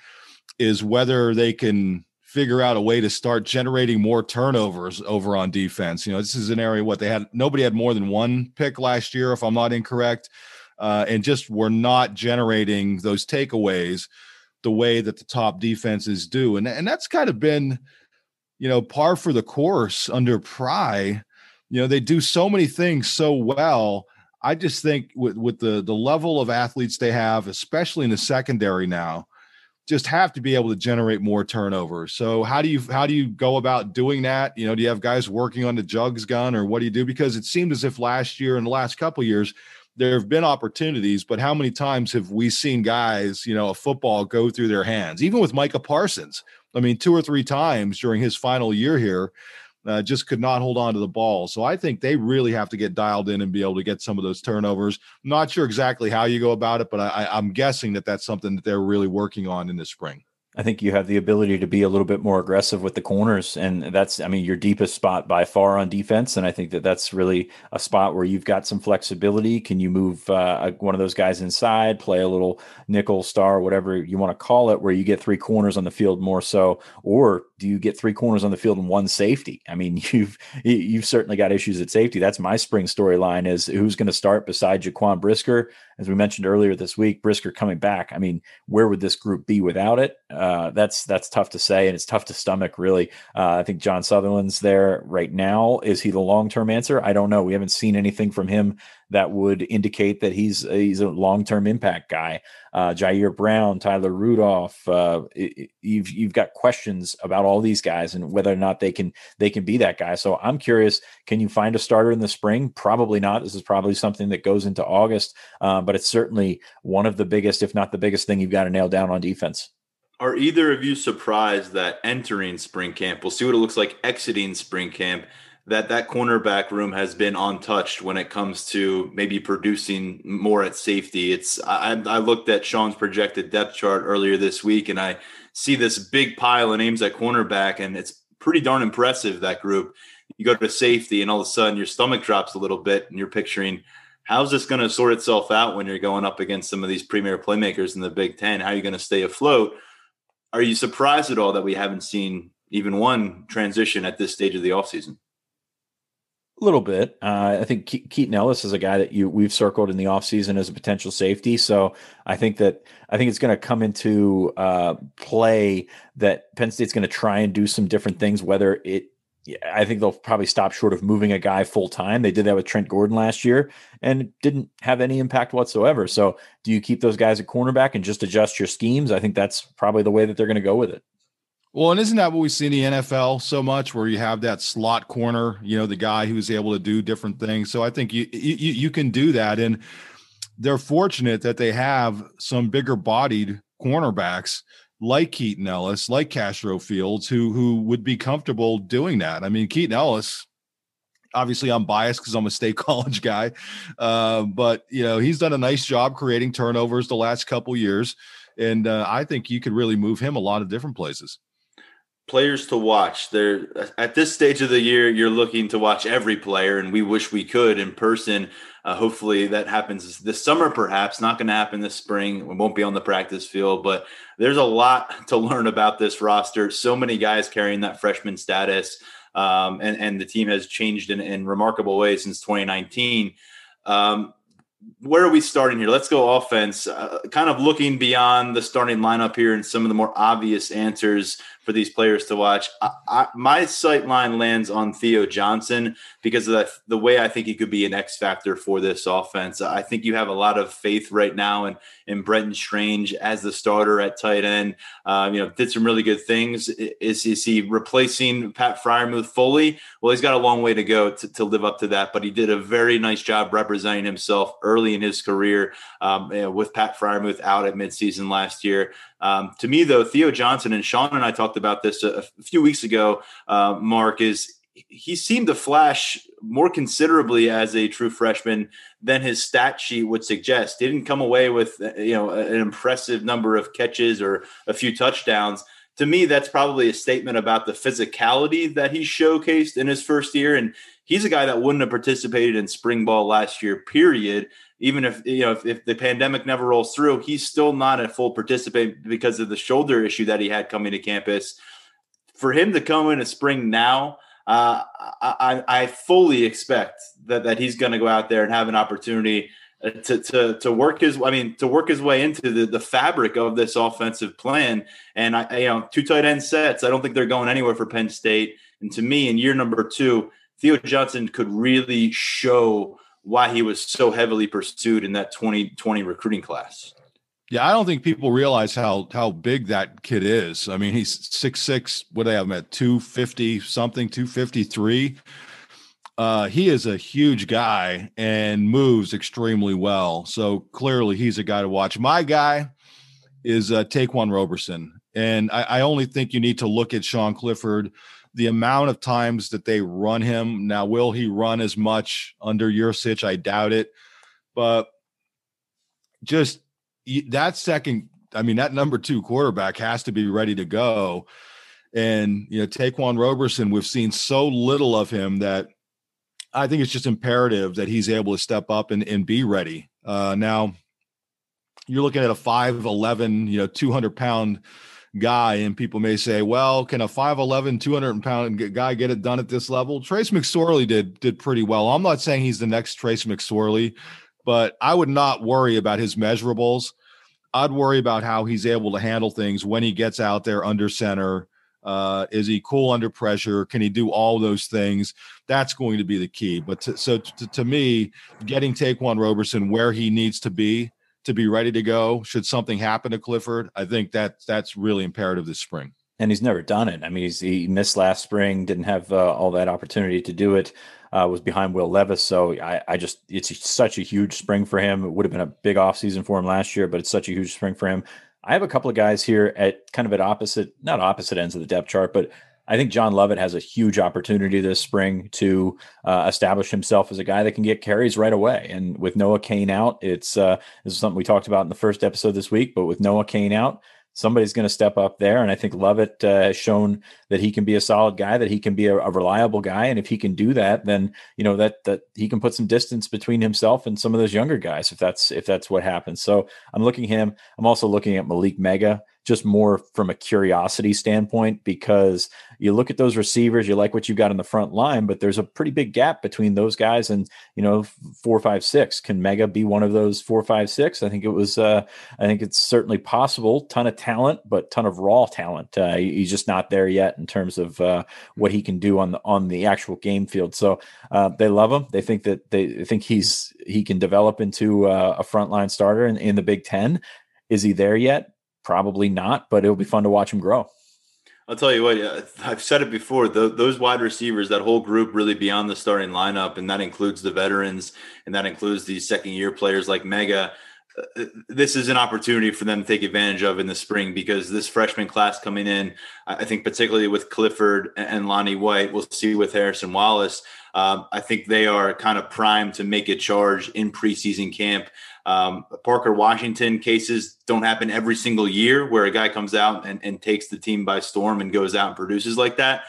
is whether they can figure out a way to start generating more turnovers over on defense. You know, this is an area what they had nobody had more than one pick last year, if I'm not incorrect, uh, and just were not generating those takeaways the way that the top defenses do, and and that's kind of been, you know, par for the course under Pry. You know, they do so many things so well. I just think with with the the level of athletes they have, especially in the secondary now, just have to be able to generate more turnover. So how do you how do you go about doing that? You know, do you have guys working on the jugs gun or what do you do? Because it seemed as if last year and the last couple years there have been opportunities, but how many times have we seen guys, you know, a football go through their hands? Even with Micah Parsons, I mean, two or three times during his final year here, uh, just could not hold on to the ball. So I think they really have to get dialed in and be able to get some of those turnovers. I'm not sure exactly how you go about it, but I, I'm guessing that that's something that they're really working on in the spring. I think you have the ability to be a little bit more aggressive with the corners, and that's, I mean, your deepest spot by far on defense. And I think that that's really a spot where you've got some flexibility. Can you move uh, one of those guys inside, play a little nickel star, whatever you want to call it, where you get three corners on the field more so, or do you get three corners on the field and one safety? I mean, you've you've certainly got issues at safety. That's my spring storyline: is who's going to start beside Jaquan Brisker as we mentioned earlier this week, Brisker coming back. I mean, where would this group be without it? Uh, that's that's tough to say, and it's tough to stomach. Really, uh, I think John Sutherland's there right now. Is he the long term answer? I don't know. We haven't seen anything from him that would indicate that he's he's a long term impact guy. Uh, Ji'Ayir Brown, Tyler Rudolph. Uh, you've you've got questions about all these guys and whether or not they can they can be that guy. So I'm curious. Can you find a starter in the spring? Probably not. This is probably something that goes into August, uh, but it's certainly one of the biggest, if not the biggest, thing you've got to nail down on defense. Are either of you surprised that entering spring camp? We'll see what it looks like exiting spring camp that that cornerback room has been untouched when it comes to maybe producing more at safety. It's I, I looked at Sean's projected depth chart earlier this week, and I see this big pile of names at cornerback, and it's pretty darn impressive that group. you go to safety and all of a sudden your stomach drops a little bit and you're picturing how's this going to sort itself out when you're going up against some of these premier playmakers in the Big Ten? How are you going to stay afloat? Are you surprised at all that we haven't seen even one transition at this stage of the offseason? A little bit. Uh, I think Ke- Keaton Ellis is a guy that you we've circled in the offseason as a potential safety. So I think that I think it's going to come into uh, play that Penn State's going to try and do some different things, whether it I think they'll probably stop short of moving a guy full time. They did that with Trent Gordon last year and didn't have any impact whatsoever. So, do you keep those guys at cornerback and just adjust your schemes? I think that's probably the way that they're going to go with it. Well, and isn't that what we see in the NFL so much, where you have that slot corner, you know, the guy who's able to do different things. So I think you you, you can do that, and they're fortunate that they have some bigger bodied cornerbacks like Keaton Ellis, like Castro Fields, who who would be comfortable doing that. I mean, Keaton Ellis, obviously I'm biased because I'm a state college guy, uh, but you know he's done a nice job creating turnovers the last couple years, and uh, I think you could really move him a lot of different places players to watch. They're at this stage of the year, you're looking to watch every player, and we wish we could in person. Uh, hopefully that happens this summer, perhaps. Not going to happen this spring. We won't be on the practice field, but there's a lot to learn about this roster. So many guys carrying that freshman status, um, and and the team has changed in, in remarkable ways since 2019. Um, where are we starting here? Let's go offense. Uh, kind of looking beyond the starting lineup here and some of the more obvious answers for these players to watch. I, I, my sight line lands on Theo Johnson because of the, the way I think he could be an X factor for this offense. I think you have a lot of faith right now in, in Brenton Strange as the starter at tight end. Uh, you know, did some really good things. Is, is he replacing Pat Freiermuth fully? Well, he's got a long way to go to, to live up to that, but he did a very nice job representing himself early in his career um, you know, with Pat Freiermuth out at midseason last year. Um, to me, though, Theo Johnson and Sean and I talked about this a, a few weeks ago. Uh, Mark is he seemed to flash more considerably as a true freshman than his stat sheet would suggest. Didn't come away with you know an impressive number of catches or a few touchdowns. To me, that's probably a statement about the physicality that he showcased in his first year. And he's a guy that wouldn't have participated in spring ball last year, period even if you know if, if, the pandemic never rolls through, he's still not a full participant because of the shoulder issue that he had coming to campus. For him to come in a spring now, uh, I, I fully expect that that he's going to go out there and have an opportunity uh, to to to work his I mean to work his way into the the fabric of this offensive plan. And I you know two tight end sets. I don't think they're going anywhere for Penn State. And to me, in year number two, Theo Johnson could really show why he was so heavily pursued in that 2020 recruiting class. Yeah, I don't think people realize how how big that kid is. I mean, he's six six. What do they have him at? Two fifty something, two fifty three. Uh, he is a huge guy and moves extremely well. So clearly, he's a guy to watch. My guy is uh, Ta'Quan Roberson, and I, I only think you need to look at Sean Clifford the amount of times that they run him. Now, will he run as much under Yurcich? I doubt it. But just that second, I mean, that number two quarterback has to be ready to go. And, you know, Ta'Quan Roberson, we've seen so little of him that I think it's just imperative that he's able to step up and, and be ready. Uh, now, you're looking at a 5'11, you know, 200 pound guy. And people may say, well, can a 5'11, 200 pound guy get it done at this level? Trace McSorley did did pretty well. I'm not saying he's the next Trace McSorley, but I would not worry about his measurables. I'd worry about how he's able to handle things when he gets out there under center. Uh, is he cool under pressure? Can he do all those things? That's going to be the key. But to, so to, to me, getting Ta'Quan Roberson where he needs to be to be ready to go should something happen to Clifford. I think that that's really imperative this spring. And he's never done it. I mean, he missed last spring, didn't have uh, all that opportunity to do it. Uh, was behind Will Levis, so I, I just it's such a huge spring for him. It would have been a big offseason for him last year, but it's such a huge spring for him. I have a couple of guys here at kind of at opposite, not opposite ends of the depth chart, but I think John Lovett has a huge opportunity this spring to uh, establish himself as a guy that can get carries right away. And with Noah Cain out, it's uh, this is something we talked about in the first episode this week. But with Noah Cain out, somebody's going to step up there. And I think Lovett uh, has shown that he can be a solid guy, that he can be a, a, reliable guy. And if he can do that, then you know that that he can put some distance between himself and some of those younger guys if that's if that's what happens. So I'm looking him. I'm also looking at Malik Meiga just more from a curiosity standpoint because you look at those receivers, you like what you got in the front line, but there's a pretty big gap between those guys and you know four, five, six. Can Meiga be one of those four, five, six? I think it was. Uh, I think it's certainly possible. Ton of talent, but ton of raw talent. Uh, he's just not there yet in terms of uh, what he can do on the on the actual game field. So uh, they love him. They think that they think he's he can develop into uh, a frontline starter in, in the Big Ten. Is he there yet? Probably not, but it'll be fun to watch him grow. I'll tell you what, I've said it before. Those wide receivers, that whole group, really beyond the starting lineup, and that includes the veterans, and that includes these second year players like Meiga. Uh, this is an opportunity for them to take advantage of in the spring because this freshman class coming in, I think particularly with Clifford and Lonnie White, we'll see with Harrison Wallace. Um, I think they are kind of primed to make a charge in preseason camp. Um, Parker Washington cases don't happen every single year where a guy comes out and, and takes the team by storm and goes out and produces like that.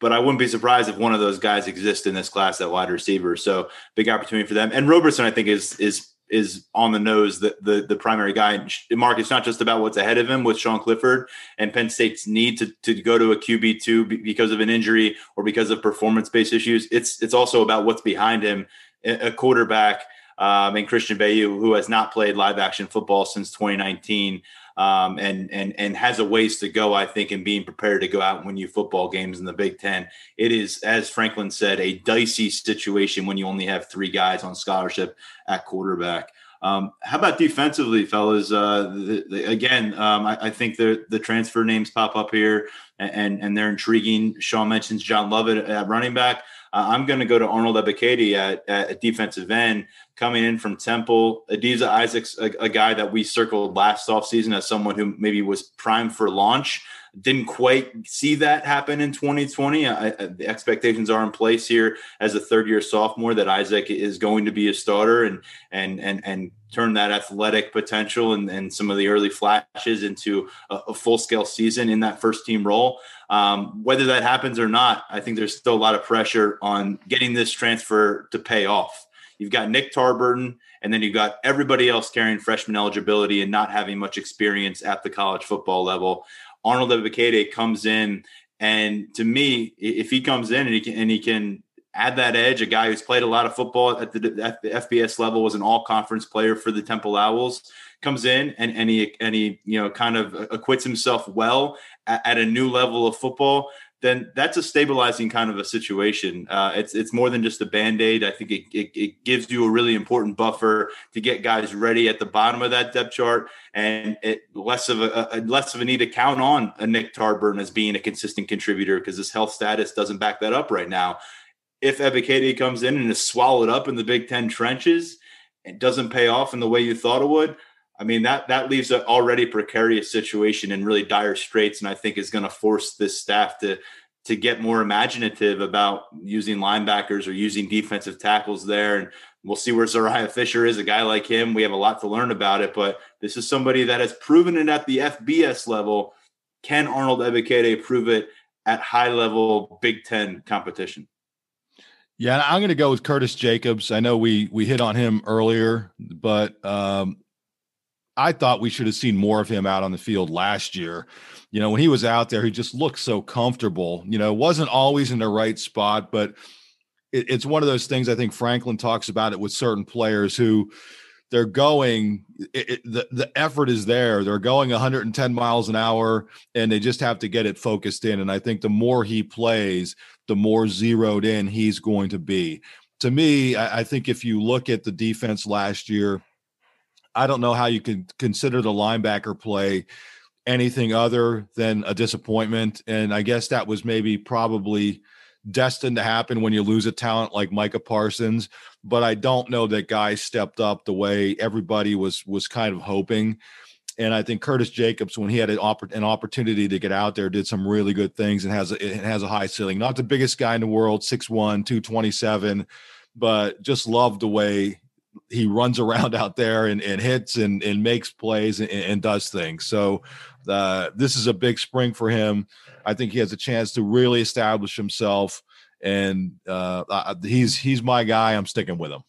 But I wouldn't be surprised if one of those guys exists in this class at wide receiver. So big opportunity for them. And Roberson, I think, is is is on the nose the, the the primary guy. Mark, it's not just about what's ahead of him with Sean Clifford and Penn State's need to, to go to a QB two because of an injury or because of performance based issues. It's it's also about what's behind him, a quarterback um, and Christian Veilleux, who has not played live action football since 2019. Um, and and and has a ways to go, I think, in being prepared to go out and win you football games in the Big Ten. It is, as Franklin said, a dicey situation when you only have three guys on scholarship at quarterback. Um, how about defensively, fellas? Uh, the, the, again, um, I, I, think the the transfer names pop up here, and and they're intriguing. Sean mentions John Lovett at running back. Uh, I'm going to go to Arnold Ebiketie at, at defensive end coming in from Temple. Adisa Isaacs, a, a, guy that we circled last offseason as someone who maybe was primed for launch. Didn't quite see that happen in 2020. I, I, the expectations are in place here as a third year sophomore that Isaac is going to be a starter and and and and turn that athletic potential and, and some of the early flashes into a, a full scale season in that first team role. Um, whether that happens or not, I think there's still a lot of pressure on getting this transfer to pay off. You've got Nick Tarburton, and then you've got everybody else carrying freshman eligibility and not having much experience at the college football level. Arnold Ebiketie comes in, and to me, if he comes in and he can, and he can add that edge, a guy who's played a lot of football at the, FBS level, was an all conference player for the Temple Owls, comes in and, and he and he you know kind of uh, acquits himself well at, at a new level of football then that's a stabilizing kind of a situation. Uh, it's it's more than just a band aid. I think it, it, it, gives you a really important buffer to get guys ready at the bottom of that depth chart, and it less of a, a less of a need to count on a Nick Tarburn as being a consistent contributor because his health status doesn't back that up right now. If Ebiketie comes in and is swallowed up in the Big Ten trenches, it doesn't pay off in the way you thought it would. I mean that that leaves an already precarious situation in really dire straits, and I think is going to force this staff to to get more imaginative about using linebackers or using defensive tackles there. And we'll see where Zuriah Fisher is. A guy like him, we have a lot to learn about it, but this is somebody that has proven it at the FBS level. Can Arnold Ebiketie prove it at high level Big Ten competition? Yeah, I'm going to go with Curtis Jacobs. I know we we hit on him earlier, but um, I thought we should have seen more of him out on the field last year. You know, when he was out there, he just looked so comfortable. You know, wasn't always in the right spot, but it, it's one of those things. I think Franklin talks about it with certain players who they're going. It, it, the the effort is there. They're going 110 miles an hour, and they just have to get it focused in. And I think the more he plays, the more zeroed in he's going to be. To me, I, I think if you look at the defense last year I don't know how you can consider the linebacker play anything other than a disappointment. And I guess that was maybe probably destined to happen when you lose a talent like Micah Parsons. But I don't know that guys stepped up the way everybody was was kind of hoping. And I think Curtis Jacobs, when he had an, opp- an opportunity to get out there, did some really good things and has a, it has a high ceiling. Not the biggest guy in the world, 6'1", 227, but just loved the way he runs around out there and, and hits and, and makes plays and, and does things. So uh, this is a big spring for him. I think he has a chance to really establish himself, and uh, he's he's my guy. I'm sticking with him.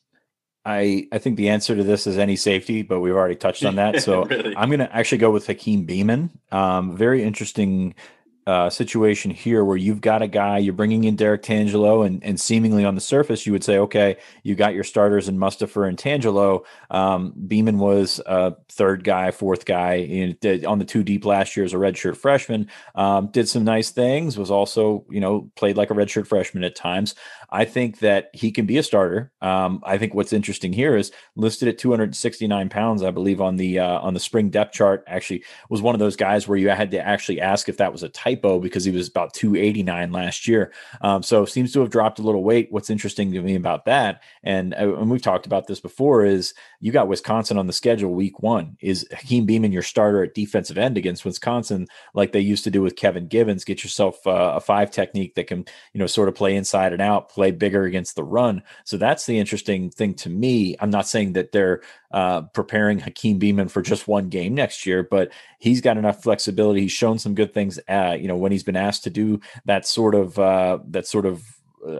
I, I think the answer to this is any safety, but we've already touched on that. So really? I'm going to actually go with Hakeem Beamon. Um, very interesting uh, situation here where you've got a guy, you're bringing in Derrick Tangelo, and, and seemingly on the surface, you would say, okay, you got your starters in Mustipher and Tangelo. Um, Beamon was a third guy, fourth guy in, did, on the two deep last year as a redshirt freshman. Um, did some nice things, was also, you know, played like a redshirt freshman at times. I think that he can be a starter. Um, I think what's interesting here is listed at 269 pounds, I believe, on the uh, on the spring depth chart. Actually, was one of those guys where you had to actually ask if that was a typo because he was about 289 last year. Um, so seems to have dropped a little weight. What's interesting to me about that, and uh, and we've talked about this before, is you got Wisconsin on the schedule week one. Is Hakeem Beamon your starter at defensive end against Wisconsin, like they used to do with Kevin Givens? Get yourself uh, a five technique that can you know sort of play inside and out play bigger against the run. So that's the interesting thing to me. I'm not saying that they're uh, preparing Hakeem Beamon for just one game next year, but he's got enough flexibility. He's shown some good things. Uh, you know, when he's been asked to do that sort of uh, that sort of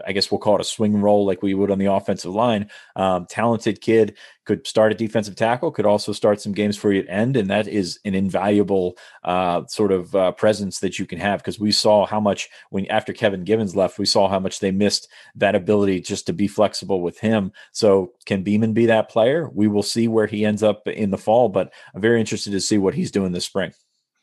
I guess we'll call it a swing role like we would on the offensive line. Um, talented kid could start a defensive tackle, could also start some games for you at end, and that is an invaluable uh, sort of uh, presence that you can have because we saw how much when after Kevin Givens left, we saw how much they missed that ability just to be flexible with him. So can Beamon be that player? We will see where he ends up in the fall, but I'm very interested to see what he's doing this spring.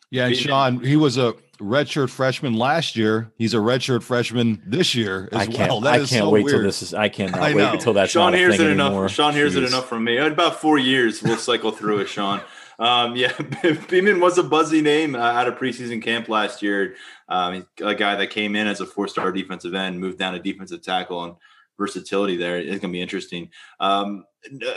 Yeah, and Sean, he was a redshirt freshman last year. He's a redshirt freshman this year as I can't, well. That I can't so wait weird. till this is. I cannot I wait until that's Sean hears it enough. Anymore. Sean hears Jeez. it enough from me. In about four years, we'll cycle through it, Sean. Um, yeah, Beamon was a buzzy name uh, out of preseason camp last year. Um, a guy that came in as a four-star defensive end, moved down to defensive tackle, and versatility there is going to be interesting. Um,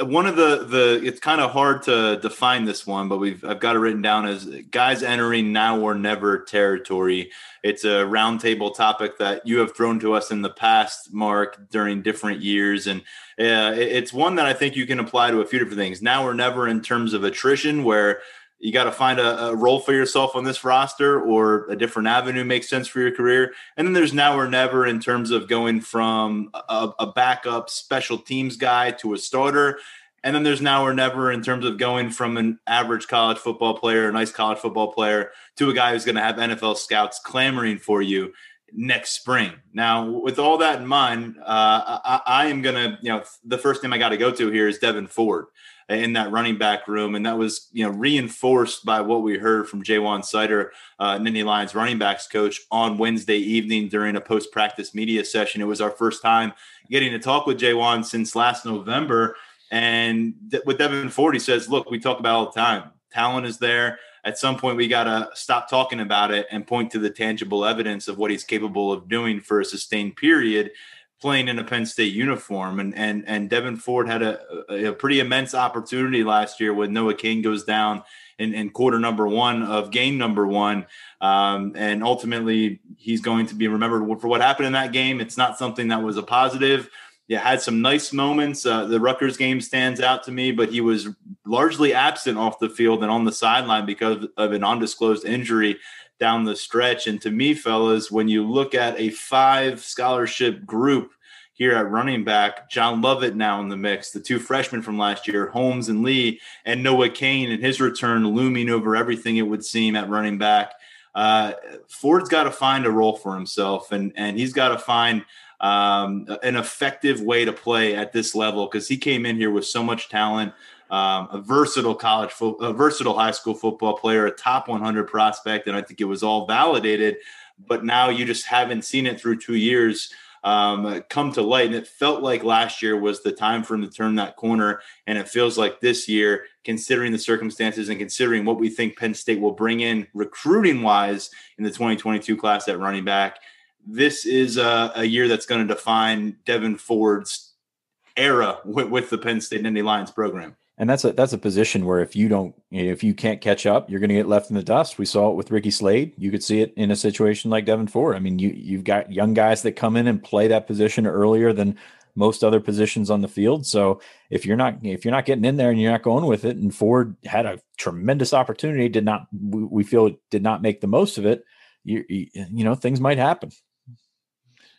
one of the the it's kind of hard to define this one, but we've I've got it written down as guys entering now or never territory. It's a roundtable topic that you have thrown to us in the past, Mark, during different years, and uh, it's one that I think you can apply to a few different things. Now or never in terms of attrition, where you got to find a, a, role for yourself on this roster or a different avenue makes sense for your career. And then there's now or never in terms of going from a, a, backup special teams guy to a starter. And then there's now or never in terms of going from an average college football player, a nice college football player, to a guy who's going to have NFL scouts clamoring for you next spring. Now, with all that in mind, uh, I, I am going to, you know, the first name I got to go to here is Devyn Ford in that running back room. And that was, you know, reinforced by what we heard from Ja'Juan Seider, uh, Nittany Lions running backs coach on Wednesday evening during a post practice media session. It was our first time getting to talk with Ja'Juan since last November. And th- with Devyn Ford, he says, look, we talk about all the time. Talent is there. At some point, we got to stop talking about it and point to the tangible evidence of what he's capable of doing for a sustained period playing in a Penn State uniform. And and and Devyn Ford had a, a pretty immense opportunity last year when Noah Cain goes down in, in quarter number one of game number one. Um, and ultimately, he's going to be remembered for what happened in that game. It's not something that was a positive. Yeah, had some nice moments. Uh, the Rutgers game stands out to me, but he was largely absent off the field and on the sideline because of an undisclosed injury down the stretch. And to me, fellas, when you look at a five scholarship group here at running back, John Lovett now in the mix, the two freshmen from last year, Holmes and Lee, and Noah Cain and his return looming over everything it would seem at running back. Uh, Ford's got to find a role for himself, and and he's got to find um, an effective way to play at this level because he came in here with so much talent um, a versatile college, fo- a versatile high school football player, a top 100 prospect, and I think it was all validated. But now you just haven't seen it through two years um, come to light, and it felt like last year was the time for him to turn that corner, and it feels like this year, considering the circumstances and considering what we think Penn State will bring in recruiting wise in the 2022 class at running back. This is a, a year that's going to define Devyn Ford's era with, with the Penn State Nittany Lions program and that's a that's a position where if you don't if you can't catch up, you're going to get left in the dust. We saw it with Ricky Slade. You could see it in a situation like Devyn Ford. I mean, you you've got young guys that come in and play that position earlier than most other positions on the field. So if you're not if you're not getting in there and you're not going with it, and Ford had a tremendous opportunity, did not we feel did not make the most of it. You, you know things might happen.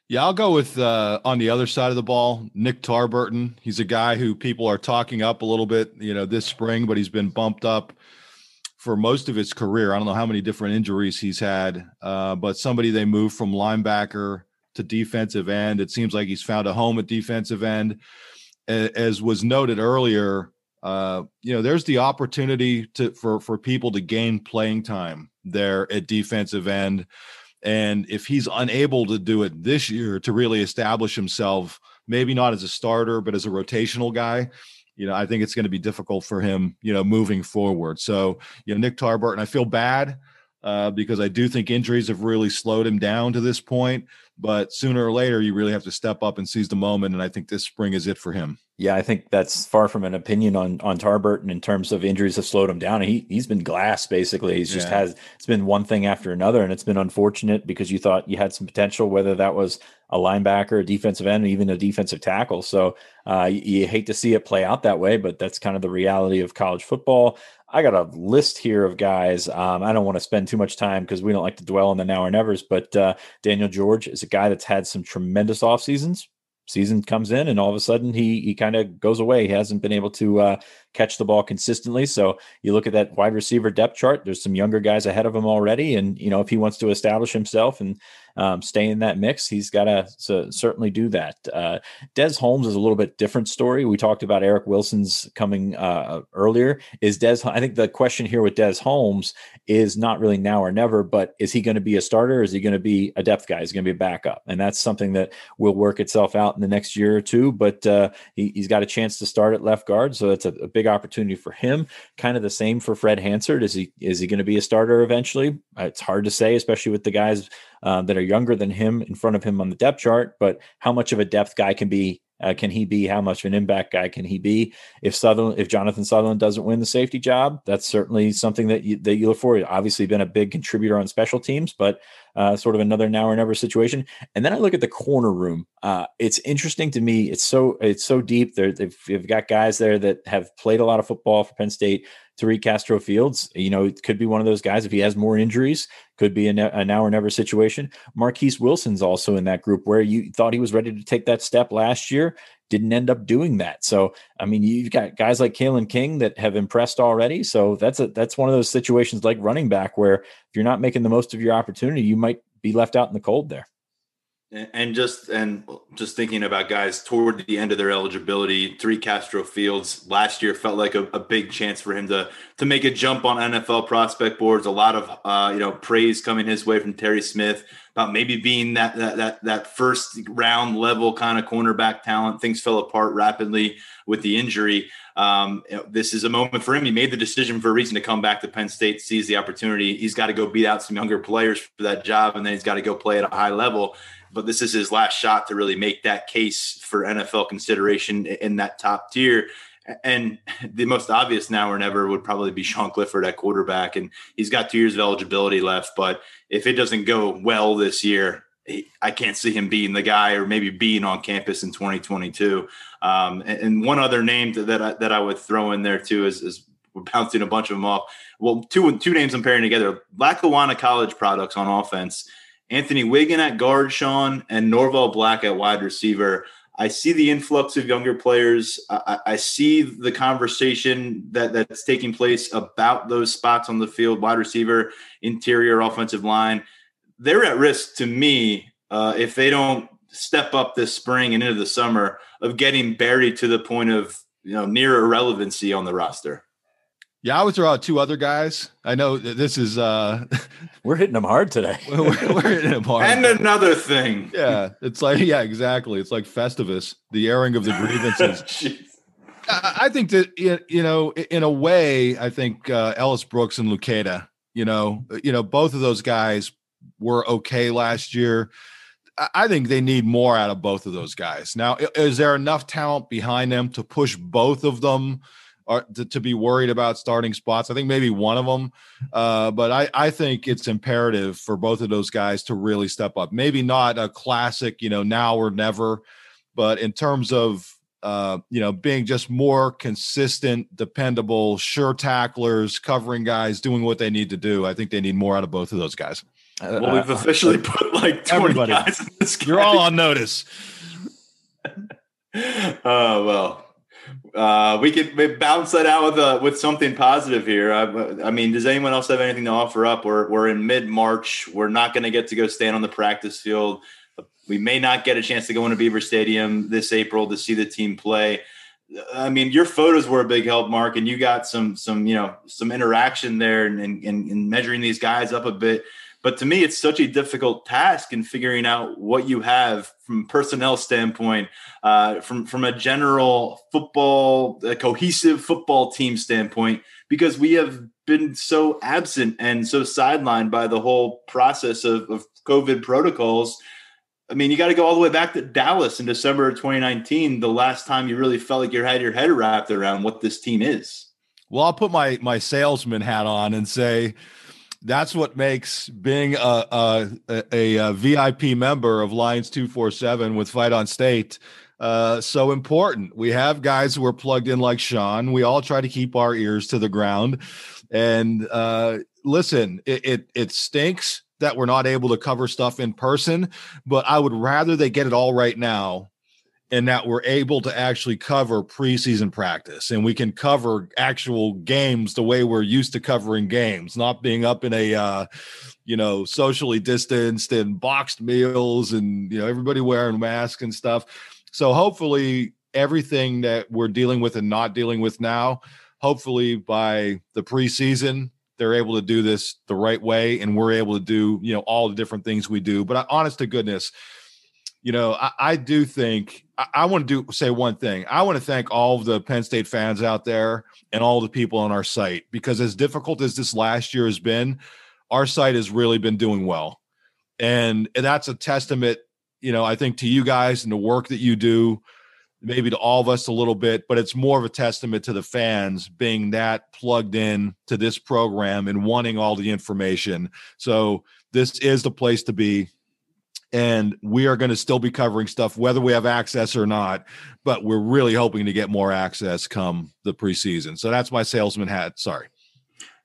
Yeah, I'll go with uh, on the other side of the ball, Nick Tarburton. He's a guy who people are talking up a little bit, you know, this spring, but he's been bumped up for most of his career. I don't know how many different injuries he's had, uh, but somebody they moved from linebacker to defensive end. It seems like he's found a home at defensive end. As was noted earlier, uh, you know, there's the opportunity to for for people to gain playing time there at defensive end. And if he's unable to do it this year to really establish himself, maybe not as a starter, but as a rotational guy, you know, I think it's going to be difficult for him, you know, moving forward. So, you know, Nick Tarbert, and I feel bad uh, because I do think injuries have really slowed him down to this point. But sooner or later, you really have to step up and seize the moment. And I think this spring is it for him. Yeah, I think that's far from an opinion on on Tarburton in terms of injuries have slowed him down. He he's been glass basically. He's just yeah. has it's been one thing after another, and it's been unfortunate because you thought you had some potential, whether that was a linebacker, a defensive end, even a defensive tackle. So uh, you, you hate to see it play out that way, but that's kind of the reality of college football. I got a list here of guys. Um, I don't want to spend too much time because we don't like to dwell on the now or nevers, but uh, Daniel George is a guy that's had some tremendous off seasons season comes in and all of a sudden he he kind of goes away. He hasn't been able to uh, catch the ball consistently. So you look at that wide receiver depth chart. There's some younger guys ahead of him already, and you know if he wants to establish himself and um, stay in that mix, he's got to so certainly do that. Uh, Des Holmes is a little bit different story. We talked about Eric Wilson's coming uh, earlier. Is Des? I think the question here with Des Holmes is not really now or never, but is he going to be a starter? is he going to be a depth guy? Is he going to be a backup? And that's something that will work itself out in the next year or two. But uh, he, has got a chance to start at left guard, so it's a, a big opportunity for him. Kind of the same for Fred Hansard. Is he is he going to be a starter eventually? It's hard to say, especially with the guys uh, that are younger than him in front of him on the depth chart. But how much of a depth guy can be uh, can he be? How much of an impact guy can he be? If Sutherland, if Jonathan Sutherland doesn't win the safety job, that's certainly something that you, that you look for. Obviously, been a big contributor on special teams, but uh, sort of another now or never situation. And then I look at the corner room. Uh, it's interesting to me. It's so it's so deep. They've, they've got guys there that have played a lot of football for Penn State. Tariq Castro Fields, you know, it could be one of those guys if he has more injuries, could be a, ne- a, now or never situation. Marquis Wilson's also in that group where you thought he was ready to take that step last year, didn't end up doing that. So, I mean, you've got guys like Kalen King that have impressed already. So that's a that's one of those situations like running back where if you're not making the most of your opportunity, you might be left out in the cold there and just and just thinking about guys toward the end of their eligibility, Tariq Castro Fields last year felt like a, a, big chance for him to to make a jump on NFL prospect boards. A lot of uh, you know praise coming his way from Terry Smith about maybe being that that that that first round level kind of cornerback talent. Things fell apart rapidly with the injury. Um, this is a moment for him. He made the decision for a reason to come back to Penn State, seize the opportunity. He's got to go beat out some younger players for that job, and then he's got to go play at a high level but this is his last shot to really make that case for NFL consideration in that top tier. And the most obvious now or never would probably be Sean Clifford at quarterback. And he's got two years of eligibility left. But if it doesn't go well this year, I can't see him being the guy or maybe being on campus in 2022. Um, and, one other name that I, that I would throw in there too is, is we're bouncing a bunch of them off. Well, two two names I'm pairing together: Lackawanna College products on offense Anthony Whigan at guard, Sean, and Norval Black at wide receiver. I see the influx of younger players. I, I, see the conversation that, that's taking place about those spots on the field, wide receiver, interior, offensive line. They're at risk to me uh, if they don't step up this spring and into the summer of getting buried to the point of you know near irrelevancy on the roster. Yeah, I would throw out two other guys. I know this is uh we're hitting them hard today. we're, we're, hitting them hard. and another thing. Yeah, it's like yeah, exactly. It's like Festivus, the airing of the grievances. I think that you know, in a way, I think uh, Ellis Brooks and Luketa, you know, you know, both of those guys were okay last year. I think they need more out of both of those guys. Now, is there enough talent behind them to push both of them? Are to, to, be worried about starting spots. I think maybe one of them, uh, but I, I think it's imperative for both of those guys to really step up. Maybe not a classic, you know, now or never, But in terms of uh, you know, being just more consistent, dependable, sure tacklers, covering guys, doing what they need to do. I think they need more out of both of those guys. Uh, well, we've uh, officially uh, put like 20 everybody. guys in this. You're all on notice. Oh well, uh, we could bounce that out with uh, with something positive here. I, I, mean, does anyone else have anything to offer up? We're we're in mid March. We're not going to get to go stand on the practice field. We may not get a chance to go into Beaver Stadium this April to see the team play. I mean, your photos were a big help, Mark, and you got some some you know some interaction there and, and, and measuring these guys up a bit. But to me, it's such a difficult task in figuring out what you have from personnel standpoint, uh, from from a general football, a cohesive football team standpoint, because we have been so absent and so sidelined by the whole process of, of COVID protocols I mean, you got to go all the way back to Dallas in December of 2019, the last time you really felt like you had your head wrapped around what this team is. Well, I'll put my my salesman hat on and say that's what makes being a a, a, a VIP member of Lions 247 with Fight on State uh, so important. We have guys who are plugged in like Sean. We all try to keep our ears to the ground. And uh, listen, it, it, it stinks that we're not able to cover stuff in person, but I would rather they get it all right now and that we're able to actually cover preseason practice and we can cover actual games the way we're used to covering games, not being up in a uh, you know, socially distanced and boxed meals and you know everybody wearing masks and stuff. So hopefully everything that we're dealing with and not dealing with now, hopefully by the preseason they're able to do this the right way and we're able to do you know all the different things we do but honest to goodness you know i, I do think I, I want to do say one thing i want to thank all of the penn state fans out there and all the people on our site because as difficult as this last year has been our site has really been doing well and, and that's a testament you know i think to you guys and the work that you do maybe to all of us a little bit, but it's more of a testament to the fans being that plugged in to this program and wanting all the information. So this is the place to be. And we are going to still be covering stuff, whether we have access or not. But we're really hoping to get more access come the preseason. So that's my salesman hat. Sorry.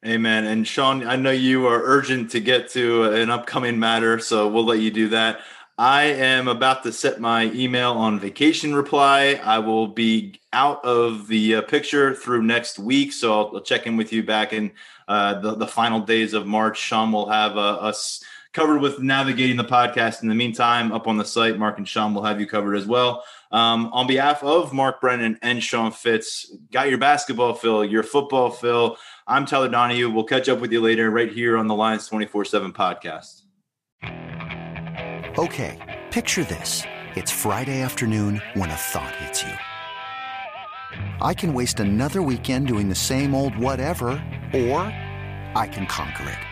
Amen. And Sean, I know you are urgent to get to an upcoming matter, so we'll let you do that. I am about to set my email on vacation reply. I will be out of the uh, picture through next week, so I'll, check in with you back in uh, the, the final days of March. Sean will have uh, us covered with navigating the podcast. In the meantime, up on the site, Mark and Sean will have you covered as well. Um, on behalf of Mark Brennan and Sean Fitz, got your basketball fill, your football fill. I'm Tyler Donohue. We'll catch up with you later right here on the Lions 24 7 podcast. Okay, picture this. It's Friday afternoon when a thought hits you. I can waste another weekend doing the same old whatever, or I can conquer it.